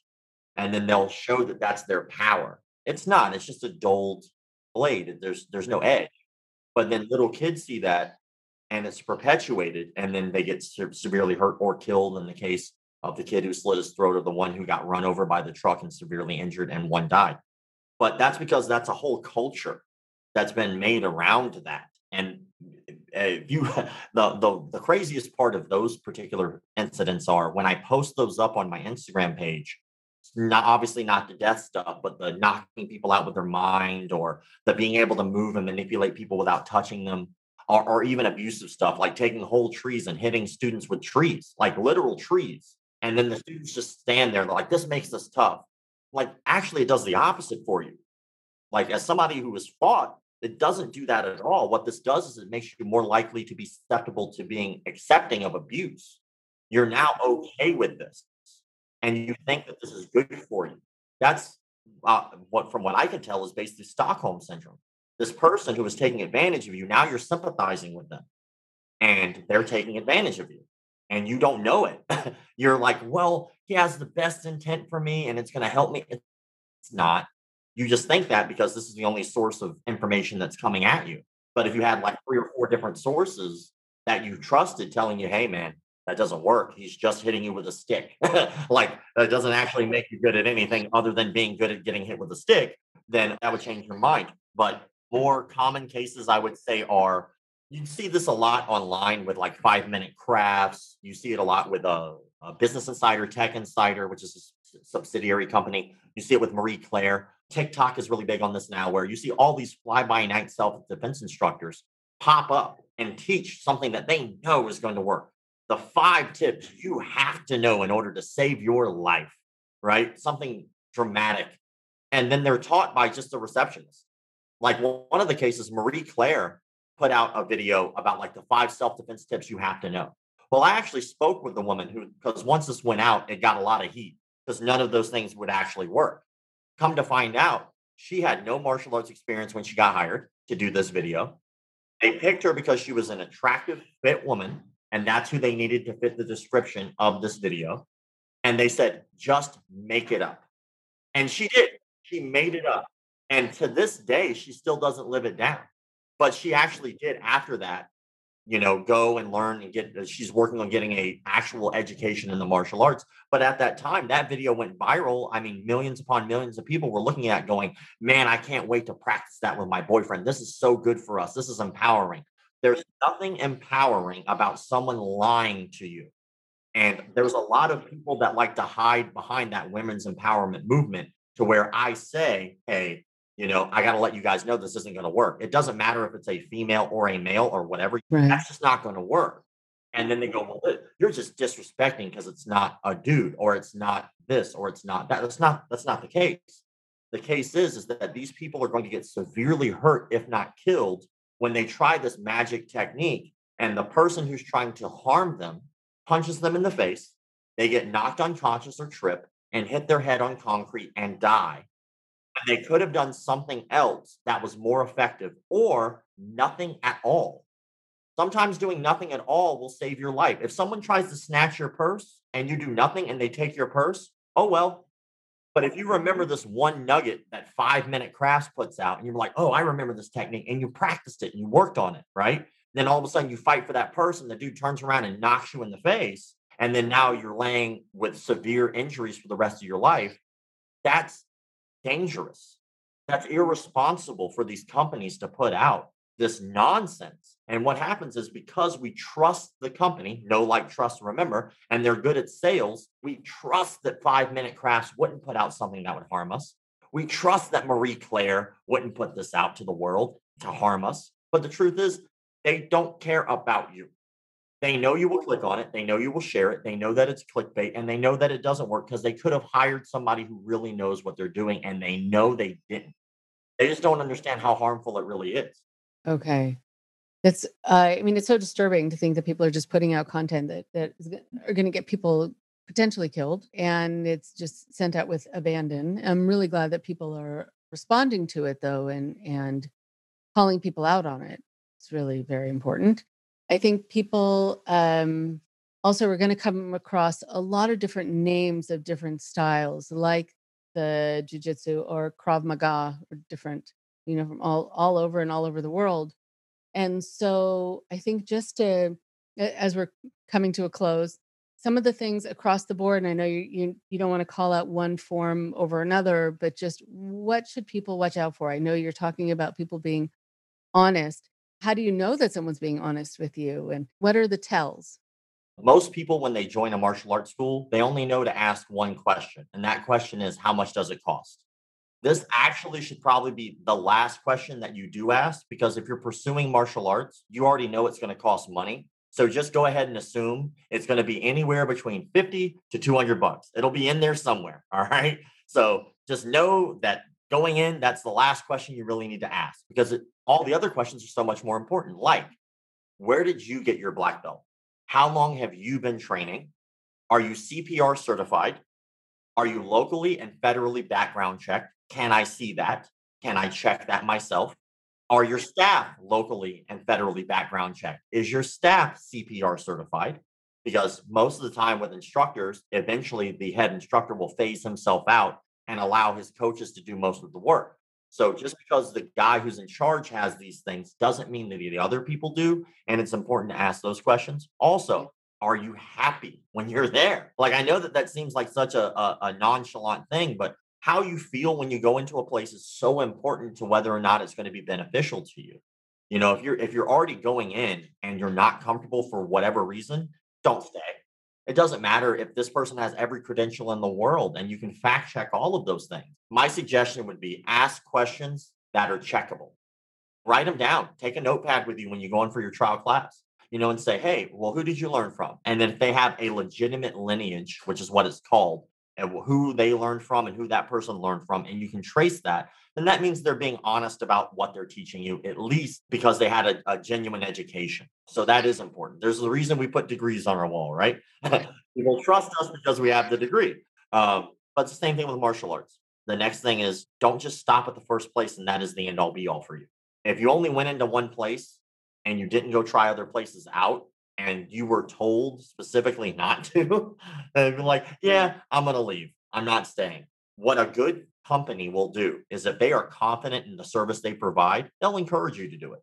And then they'll show that that's their power. It's not, it's just a dulled blade. There's there's no edge. But then little kids see that and it's perpetuated and then they get se- severely hurt or killed in the case of the kid who slit his throat or the one who got run over by the truck and severely injured and one died. But that's because that's a whole culture that's been made around that. And uh, you the, the the craziest part of those particular incidents are when I post those up on my Instagram page, not obviously not the death stuff, but the knocking people out with their mind or the being able to move and manipulate people without touching them, or, or even abusive stuff like taking whole trees and hitting students with trees, like literal trees. And then the students just stand there, like, this makes us tough. Like, actually, it does the opposite for you. Like, as somebody who has fought, it doesn't do that at all. What this does is it makes you more likely to be susceptible to being accepting of abuse. You're now okay with this and you think that this is good for you. That's uh, what, from what I can tell, is basically Stockholm syndrome. This person who is taking advantage of you, now you're sympathizing with them and they're taking advantage of you and you don't know it. you're like, well, he has the best intent for me and it's going to help me. It's not. You just think that because this is the only source of information that's coming at you. But if you had like three or four different sources that you trusted telling you, hey, man, that doesn't work. He's just hitting you with a stick. like that doesn't actually make you good at anything other than being good at getting hit with a stick, then that would change your mind. But more common cases, I would say, are you see this a lot online with like five minute crafts. You see it a lot with a, a Business Insider, Tech Insider, which is a subsidiary company. You see it with Marie Claire. TikTok is really big on this now, where you see all these fly by night self defense instructors pop up and teach something that they know is going to work the five tips you have to know in order to save your life, right? Something dramatic. And then they're taught by just a receptionist. Like one of the cases, Marie Claire put out a video about like the five self defense tips you have to know. Well, I actually spoke with the woman who, because once this went out, it got a lot of heat because none of those things would actually work. Come to find out, she had no martial arts experience when she got hired to do this video. They picked her because she was an attractive, fit woman and that's who they needed to fit the description of this video. And they said, just make it up. And she did. She made it up. And to this day, she still doesn't live it down. But she actually did after that, you know, go and learn and get, uh, she's working on getting a actual education in the martial arts. But at that time, that video went viral. I mean, millions upon millions of people were looking at going, man, I can't wait to practice that with my boyfriend. This is so good for us. This is empowering. There's nothing empowering about someone lying to you. And there's a lot of people that like to hide behind that women's empowerment movement to where I say, hey, you know, I got to let you guys know this isn't going to work. It doesn't matter if it's a female or a male or whatever. Right. That's just not going to work. And then they go, well, you're just disrespecting because it's not a dude or it's not this or it's not that. That's not that's not the case. The case is is that these people are going to get severely hurt, if not killed, when they try this magic technique and the person who's trying to harm them punches them in the face, they get knocked unconscious or trip and hit their head on concrete and die. They could have done something else that was more effective or nothing at all. Sometimes doing nothing at all will save your life. If someone tries to snatch your purse and you do nothing and they take your purse, oh well, but if you remember this one nugget that five minute crafts puts out, and you're like, oh, I remember this technique, and you practiced it and you worked on it, right? Then all of a sudden you fight for that person, the dude turns around and knocks you in the face. And then now you're laying with severe injuries for the rest of your life. That's dangerous. That's irresponsible for these companies to put out this nonsense. And what happens is because we trust the company, know like, trust, remember, and they're good at sales, we trust that Five Minute Crafts wouldn't put out something that would harm us. We trust that Marie Claire wouldn't put this out to the world to harm us. But the truth is, they don't care about you. They know you will click on it. They know you will share it. They know that it's clickbait and they know that it doesn't work because they could have hired somebody who really knows what they're doing and they know they didn't. They just don't understand how harmful it really is. Okay. That's uh, I mean, it's so disturbing to think that people are just putting out content that that is, are going to get people potentially killed, and it's just sent out with abandon. I'm really glad that people are responding to it though, and and calling people out on it. It's really very important. I think people um, also are going to come across a lot of different names of different styles, like the jujitsu or Krav Maga, or different you know, from all all over and all over the world. And so I think just to as we're coming to a close, some of the things across the board and i know you, you you don't want to call out one form over another but just what should people watch out for i know you're talking about people being honest how do you know that someone's being honest with you and what are the tells most people when they join a martial arts school they only know to ask one question and that question is how much does it cost this actually should probably be the last question that you do ask because if you're pursuing martial arts you already know it's going to cost money so just go ahead and assume it's going to be anywhere between 50 to 200 bucks. It'll be in there somewhere. All right. So just know that going in, that's the last question you really need to ask because it, all the other questions are so much more important. Like, where did you get your black belt? How long have you been training? Are you CPR certified? Are you locally and federally background checked? Can I see that? Can I check that myself? Are your staff locally and federally background checked? Is your staff CPR certified? Because most of the time with instructors, eventually the head instructor will phase himself out and allow his coaches to do most of the work. So just because the guy who's in charge has these things doesn't mean that the other people do. And it's important to ask those questions. Also, are you happy when you're there? Like I know that that seems like such a, a, a nonchalant thing, but how you feel when you go into a place is so important to whether or not it's going to be beneficial to you. You know, if you're if you're already going in and you're not comfortable for whatever reason, don't stay. It doesn't matter if this person has every credential in the world and you can fact check all of those things. My suggestion would be ask questions that are checkable. Write them down. Take a notepad with you when you go in for your trial class, you know, and say, hey, well, who did you learn from? And then if they have a legitimate lineage, which is what it's called, and who they learned from and who that person learned from, and you can trace that, then that means they're being honest about what they're teaching you, at least because they had a, a genuine education. So that is important. There's the reason we put degrees on our wall, right? People trust us because we have the degree. Um, but it's the same thing with martial arts. The next thing is don't just stop at the first place, and that is the end all be all for you. If you only went into one place and you didn't go try other places out, and you were told specifically not to, and like, yeah, I'm going to leave. I'm not staying. What a good company will do is if they are confident in the service they provide, they'll encourage you to do it.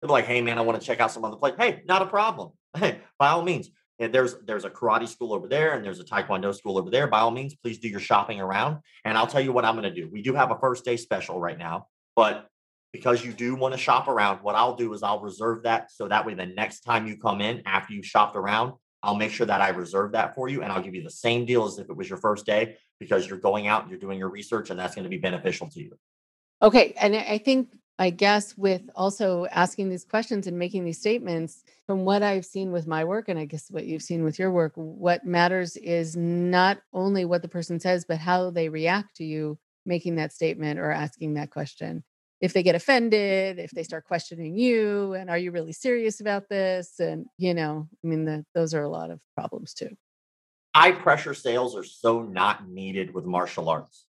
They're like, hey, man, I want to check out some other place. Hey, not a problem. Hey, by all means. And there's there's a karate school over there and there's a taekwondo school over there. By all means, please do your shopping around. And I'll tell you what I'm to do. We do have a first day special right now, but because you do want to shop around, what I'll do is I'll reserve that so that way the next time you come in after you've shopped around, I'll make sure that I reserve that for you and I'll give you the same deal as if it was your first day because you're going out and you're doing your research and that's going to be beneficial to you. Okay. And I think, I guess, with also asking these questions and making these statements, from what I've seen with my work, and I guess what you've seen with your work, what matters is not only what the person says, but how they react to you making that statement or asking that question if they get offended, if they start questioning you, and are you really serious about this? And, you know, I mean, the, those are a lot of problems too. High pressure sales are so not needed with martial arts.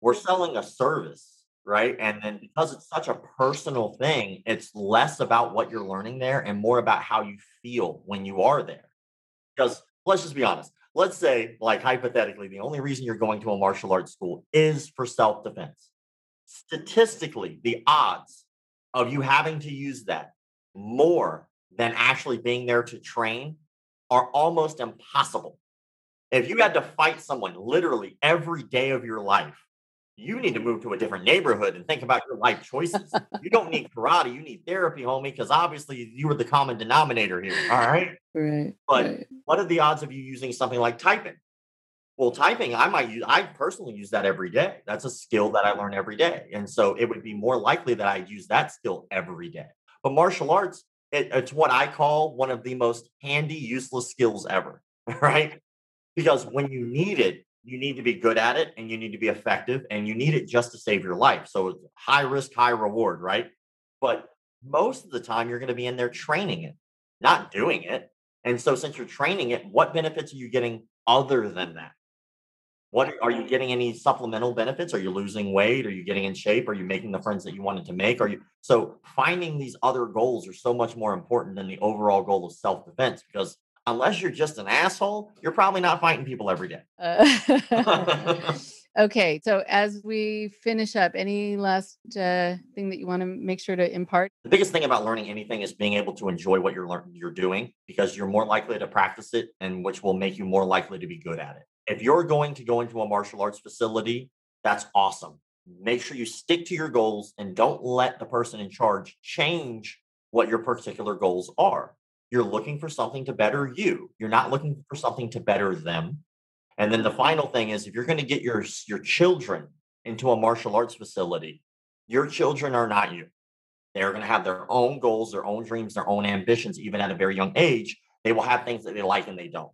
We're mm-hmm. selling a service, right? And then because it's such a personal thing, it's less about what you're learning there and more about how you feel when you are there. Because let's just be honest. Let's say, like hypothetically, the only reason you're going to a martial arts school is for self defense statistically, the odds of you having to use that more than actually being there to train are almost impossible. If you had to fight someone literally every day of your life, you need to move to a different neighborhood and think about your life choices. you don't need karate, you need therapy, homie, because obviously you were the common denominator here. All right. Right. But right. what are the odds of you using something like typing? Well, typing, I might use, I personally use that every day. That's a skill that I learn every day. And so it would be more likely that I'd use that skill every day. But martial arts, it, it's what I call one of the most handy, useless skills ever, right? Because when you need it, you need to be good at it and you need to be effective and you need it just to save your life. So it's high risk, high reward, right? But most of the time, you're going to be in there training it, not doing it. And so, since you're training it, what benefits are you getting other than that? What are you getting any supplemental benefits? Are you losing weight? Are you getting in shape? Are you making the friends that you wanted to make? Are you so finding these other goals are so much more important than the overall goal of self-defense because unless you're just an asshole, you're probably not fighting people every day. Uh, Okay, so as we finish up, any last uh, thing that you want to make sure to impart? The biggest thing about learning anything is being able to enjoy what you're learning you're doing because you're more likely to practice it and which will make you more likely to be good at it. If you're going to go into a martial arts facility, that's awesome. Make sure you stick to your goals and don't let the person in charge change what your particular goals are. You're looking for something to better you. You're not looking for something to better them and then the final thing is if you're going to get your your children into a martial arts facility, your children are not you. They're going to have their own goals, their own dreams, their own ambitions, even at a very young age. They will have things that they like and they don't.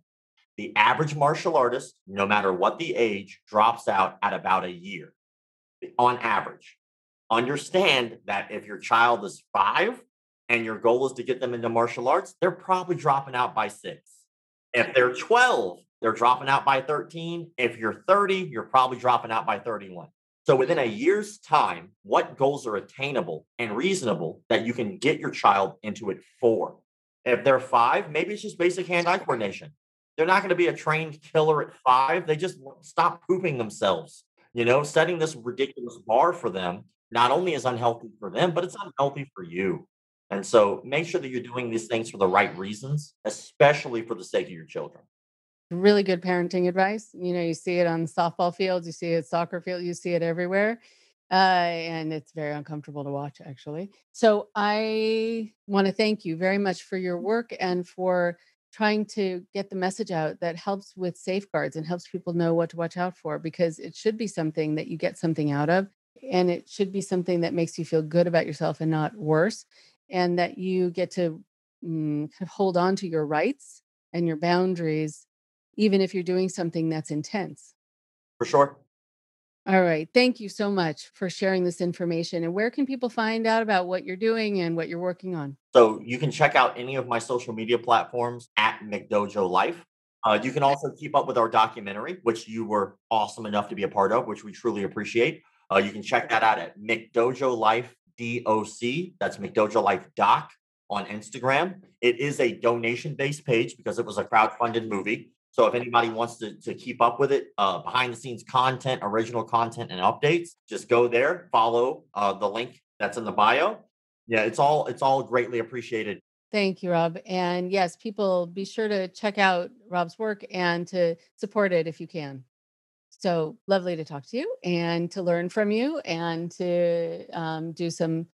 The average martial artist, no matter what the age, drops out at about a year on average. Understand that if your child is five and your goal is to get them into martial arts, they're probably dropping out by six. If they're 12 they're dropping out by 13. If you're 30, you're probably dropping out by 31. So within a year's time, what goals are attainable and reasonable that you can get your child into it for? If they're five, maybe it's just basic hand-eye coordination. They're not going to be a trained killer at five. They just stop pooping themselves. You know, setting this ridiculous bar for them not only is unhealthy for them, but it's unhealthy for you. And so make sure that you're doing these things for the right reasons, especially for the sake of your children really good parenting advice. You know, you see it on softball fields, you see it soccer field, you see it everywhere. Uh, and it's very uncomfortable to watch, actually. So I want to thank you very much for your work and for trying to get the message out that helps with safeguards and helps people know what to watch out for because it should be something that you get something out of and it should be something that makes you feel good about yourself and not worse and that you get to mm, hold on to your rights and your boundaries even if you're doing something that's intense. For sure. All right. Thank you so much for sharing this information. And where can people find out about what you're doing and what you're working on? So you can check out any of my social media platforms at McDojo Life. Uh, you can also keep up with our documentary, which you were awesome enough to be a part of, which we truly appreciate. Uh, you can check that out at McDojo Life DOC. That's McDojo Life Doc on Instagram. It is a donation based page because it was a crowd-funded movie. So if anybody wants to, to keep up with it, uh, behind the scenes content, original content, and updates, just go there, follow uh, the link that's in the bio. Yeah, it's all it's all greatly appreciated. Thank you, Rob. And yes, people be sure to check out Rob's work and to support it if you can. So lovely to talk to you and to learn from you and to um, do some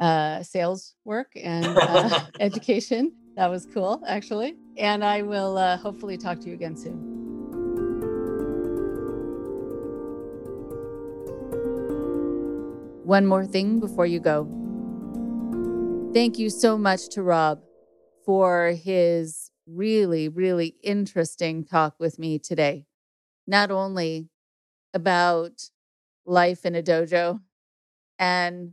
uh, sales work and uh, education. That was cool, actually. And I will uh, hopefully talk to you again soon. One more thing before you go. Thank you so much to Rob for his really, really interesting talk with me today. Not only about life in a dojo and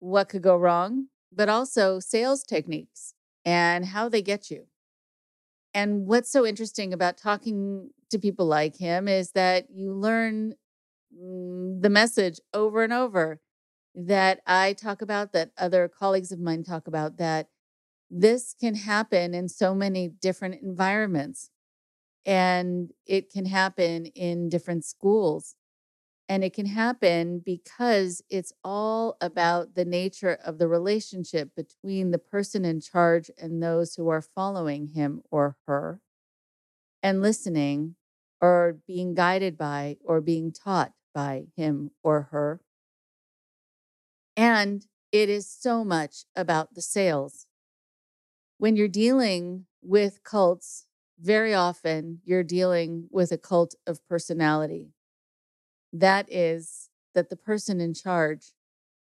what could go wrong, but also sales techniques and how they get you. And what's so interesting about talking to people like him is that you learn mm, the message over and over that I talk about, that other colleagues of mine talk about, that this can happen in so many different environments. And it can happen in different schools. And it can happen because it's all about the nature of the relationship between the person in charge and those who are following him or her and listening or being guided by or being taught by him or her. And it is so much about the sales. When you're dealing with cults, very often you're dealing with a cult of personality that is that the person in charge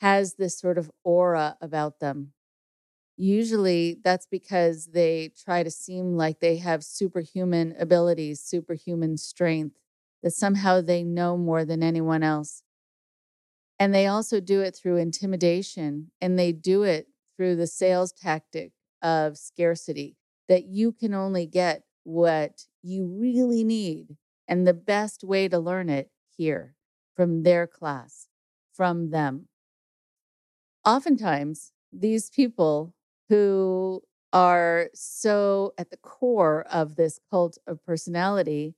has this sort of aura about them. Usually that's because they try to seem like they have superhuman abilities, superhuman strength, that somehow they know more than anyone else. And they also do it through intimidation and they do it through the sales tactic of scarcity that you can only get what you really need. And the best way to learn it here from their class, from them. Oftentimes, these people who are so at the core of this cult of personality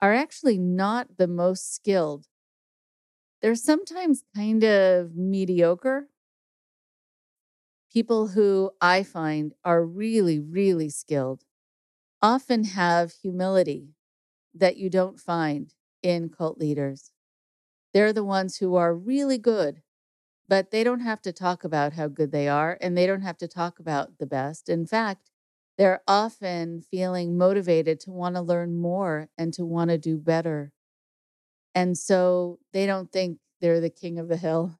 are actually not the most skilled they're sometimes kind of mediocre. People who I find are really, really skilled often have humility that you don't find in cult leaders. They're the ones who are really good, but they don't have to talk about how good they are and they don't have to talk about the best. In fact, they're often feeling motivated to want to learn more and to want to do better. And so they don't think they're the king of the hill.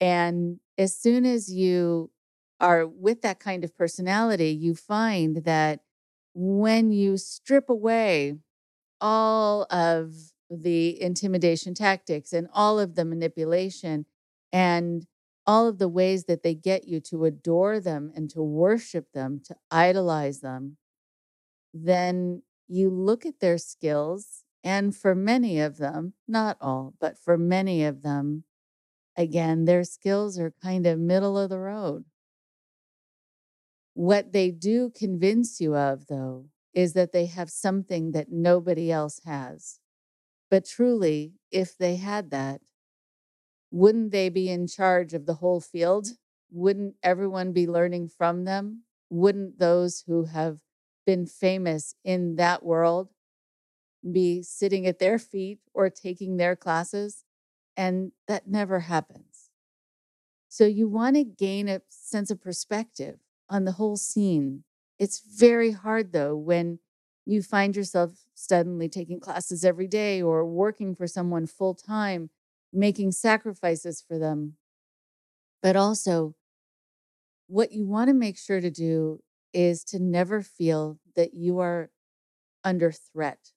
And as soon as you are with that kind of personality, you find that when you strip away all of the intimidation tactics and all of the manipulation and all of the ways that they get you to adore them and to worship them, to idolize them, then you look at their skills. And for many of them, not all, but for many of them, again, their skills are kind of middle of the road. What they do convince you of, though, is that they have something that nobody else has. But truly, if they had that, wouldn't they be in charge of the whole field? Wouldn't everyone be learning from them? Wouldn't those who have been famous in that world be sitting at their feet or taking their classes? And that never happens. So you want to gain a sense of perspective on the whole scene. It's very hard, though, when you find yourself suddenly taking classes every day or working for someone full time, making sacrifices for them. But also, what you want to make sure to do is to never feel that you are under threat.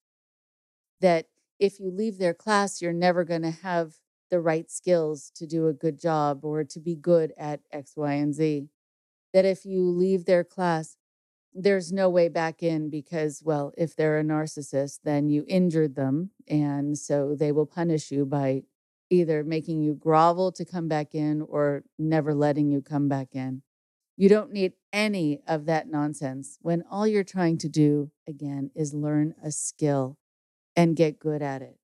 That if you leave their class, you're never going to have the right skills to do a good job or to be good at X, Y, and Z. That if you leave their class, there's no way back in because, well, if they're a narcissist, then you injured them. And so they will punish you by either making you grovel to come back in or never letting you come back in. You don't need any of that nonsense when all you're trying to do, again, is learn a skill and get good at it.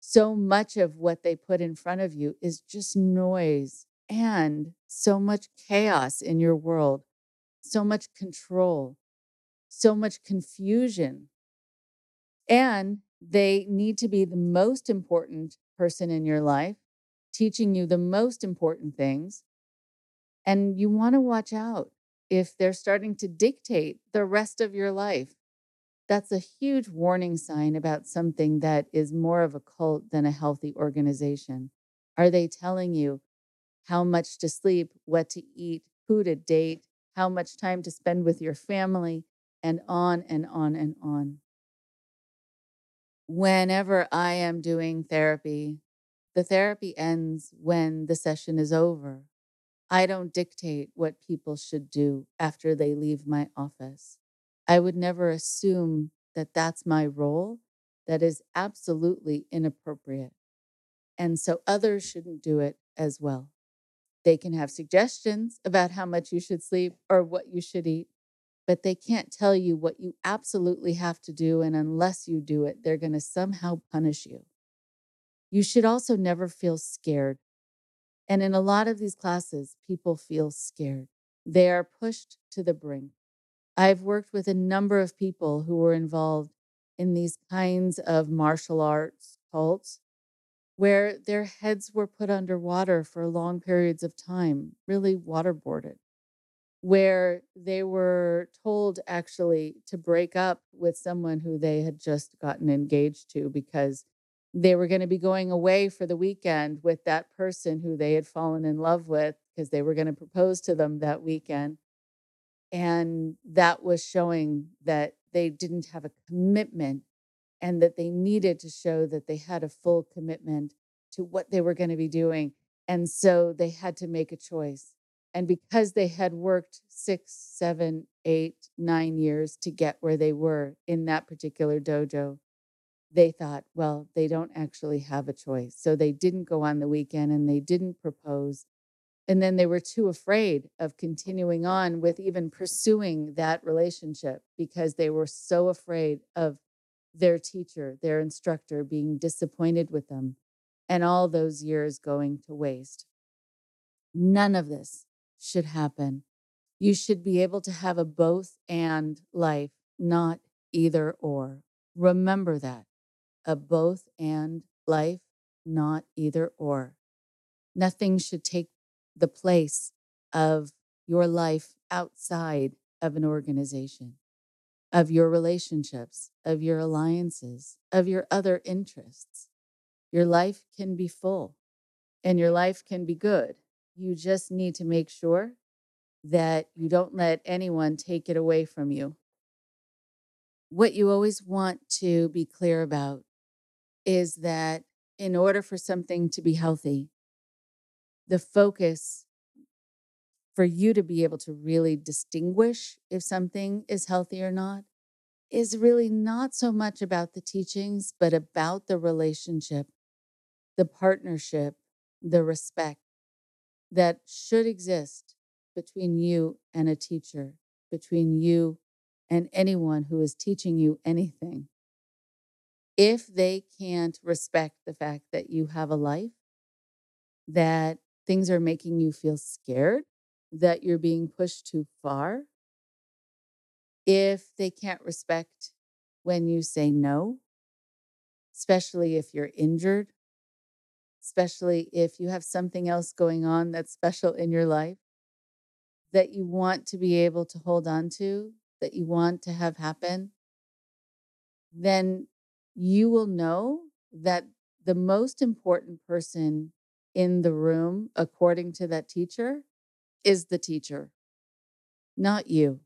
So much of what they put in front of you is just noise and so much chaos in your world so much control, so much confusion. And they need to be the most important person in your life, teaching you the most important things. And you want to watch out if they're starting to dictate the rest of your life. That's a huge warning sign about something that is more of a cult than a healthy organization. Are they telling you how much to sleep, what to eat, who to date, how much time to spend with your family, and on and on and on. Whenever I am doing therapy, the therapy ends when the session is over. I don't dictate what people should do after they leave my office. I would never assume that that's my role. That is absolutely inappropriate. And so others shouldn't do it as well. They can have suggestions about how much you should sleep or what you should eat, but they can't tell you what you absolutely have to do. And unless you do it, they're going to somehow punish you. You should also never feel scared. And in a lot of these classes, people feel scared. They are pushed to the brink. I've worked with a number of people who were involved in these kinds of martial arts cults where their heads were put underwater for long periods of time, really waterboarded, where they were told actually to break up with someone who they had just gotten engaged to because they were going to be going away for the weekend with that person who they had fallen in love with because they were going to propose to them that weekend. And that was showing that they didn't have a commitment and that they needed to show that they had a full commitment to what they were going to be doing. And so they had to make a choice. And because they had worked six, seven, eight, nine years to get where they were in that particular dojo, they thought, well, they don't actually have a choice. So they didn't go on the weekend and they didn't propose. And then they were too afraid of continuing on with even pursuing that relationship because they were so afraid of their teacher, their instructor being disappointed with them and all those years going to waste. None of this should happen. You should be able to have a both and life, not either or. Remember that a both and life, not either or. Nothing should take the place of your life outside of an organization, of your relationships, of your alliances, of your other interests. Your life can be full and your life can be good. You just need to make sure that you don't let anyone take it away from you. What you always want to be clear about is that in order for something to be healthy, the focus for you to be able to really distinguish if something is healthy or not is really not so much about the teachings, but about the relationship, the partnership, the respect that should exist between you and a teacher, between you and anyone who is teaching you anything. If they can't respect the fact that you have a life, that things are making you feel scared, that you're being pushed too far, if they can't respect when you say no, especially if you're injured, especially if you have something else going on that's special in your life that you want to be able to hold on to, that you want to have happen, then you will know that the most important person in the room, according to that teacher, is the teacher, not you.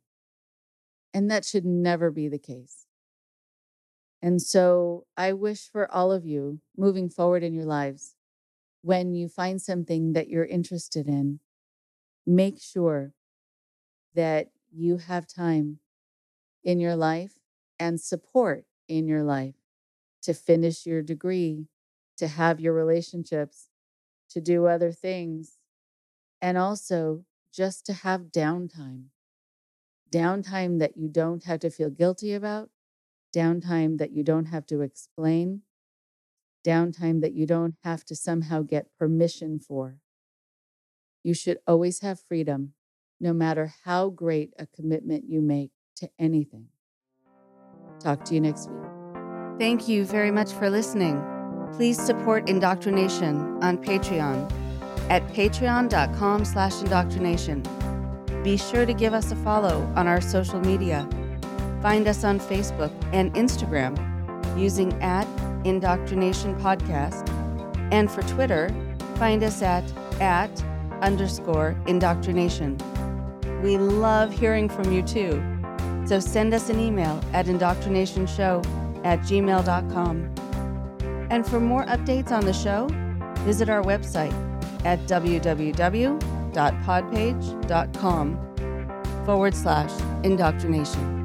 And that should never be the case. And so I wish for all of you moving forward in your lives, when you find something that you're interested in, make sure that you have time in your life and support in your life to finish your degree, to have your relationships, to do other things, and also just to have downtime. Downtime that you don't have to feel guilty about, downtime that you don't have to explain, downtime that you don't have to somehow get permission for. You should always have freedom, no matter how great a commitment you make to anything. Talk to you next week. Thank you very much for listening. Please support Indoctrination on Patreon at patreon.com slash indoctrination. Be sure to give us a follow on our social media. Find us on Facebook and Instagram using at Indoctrination Podcast. And for Twitter, find us at at underscore indoctrination. We love hearing from you too. So send us an email at indoctrinationshow at gmail.com. And for more updates on the show, visit our website at www.podpage.com forward slash indoctrination.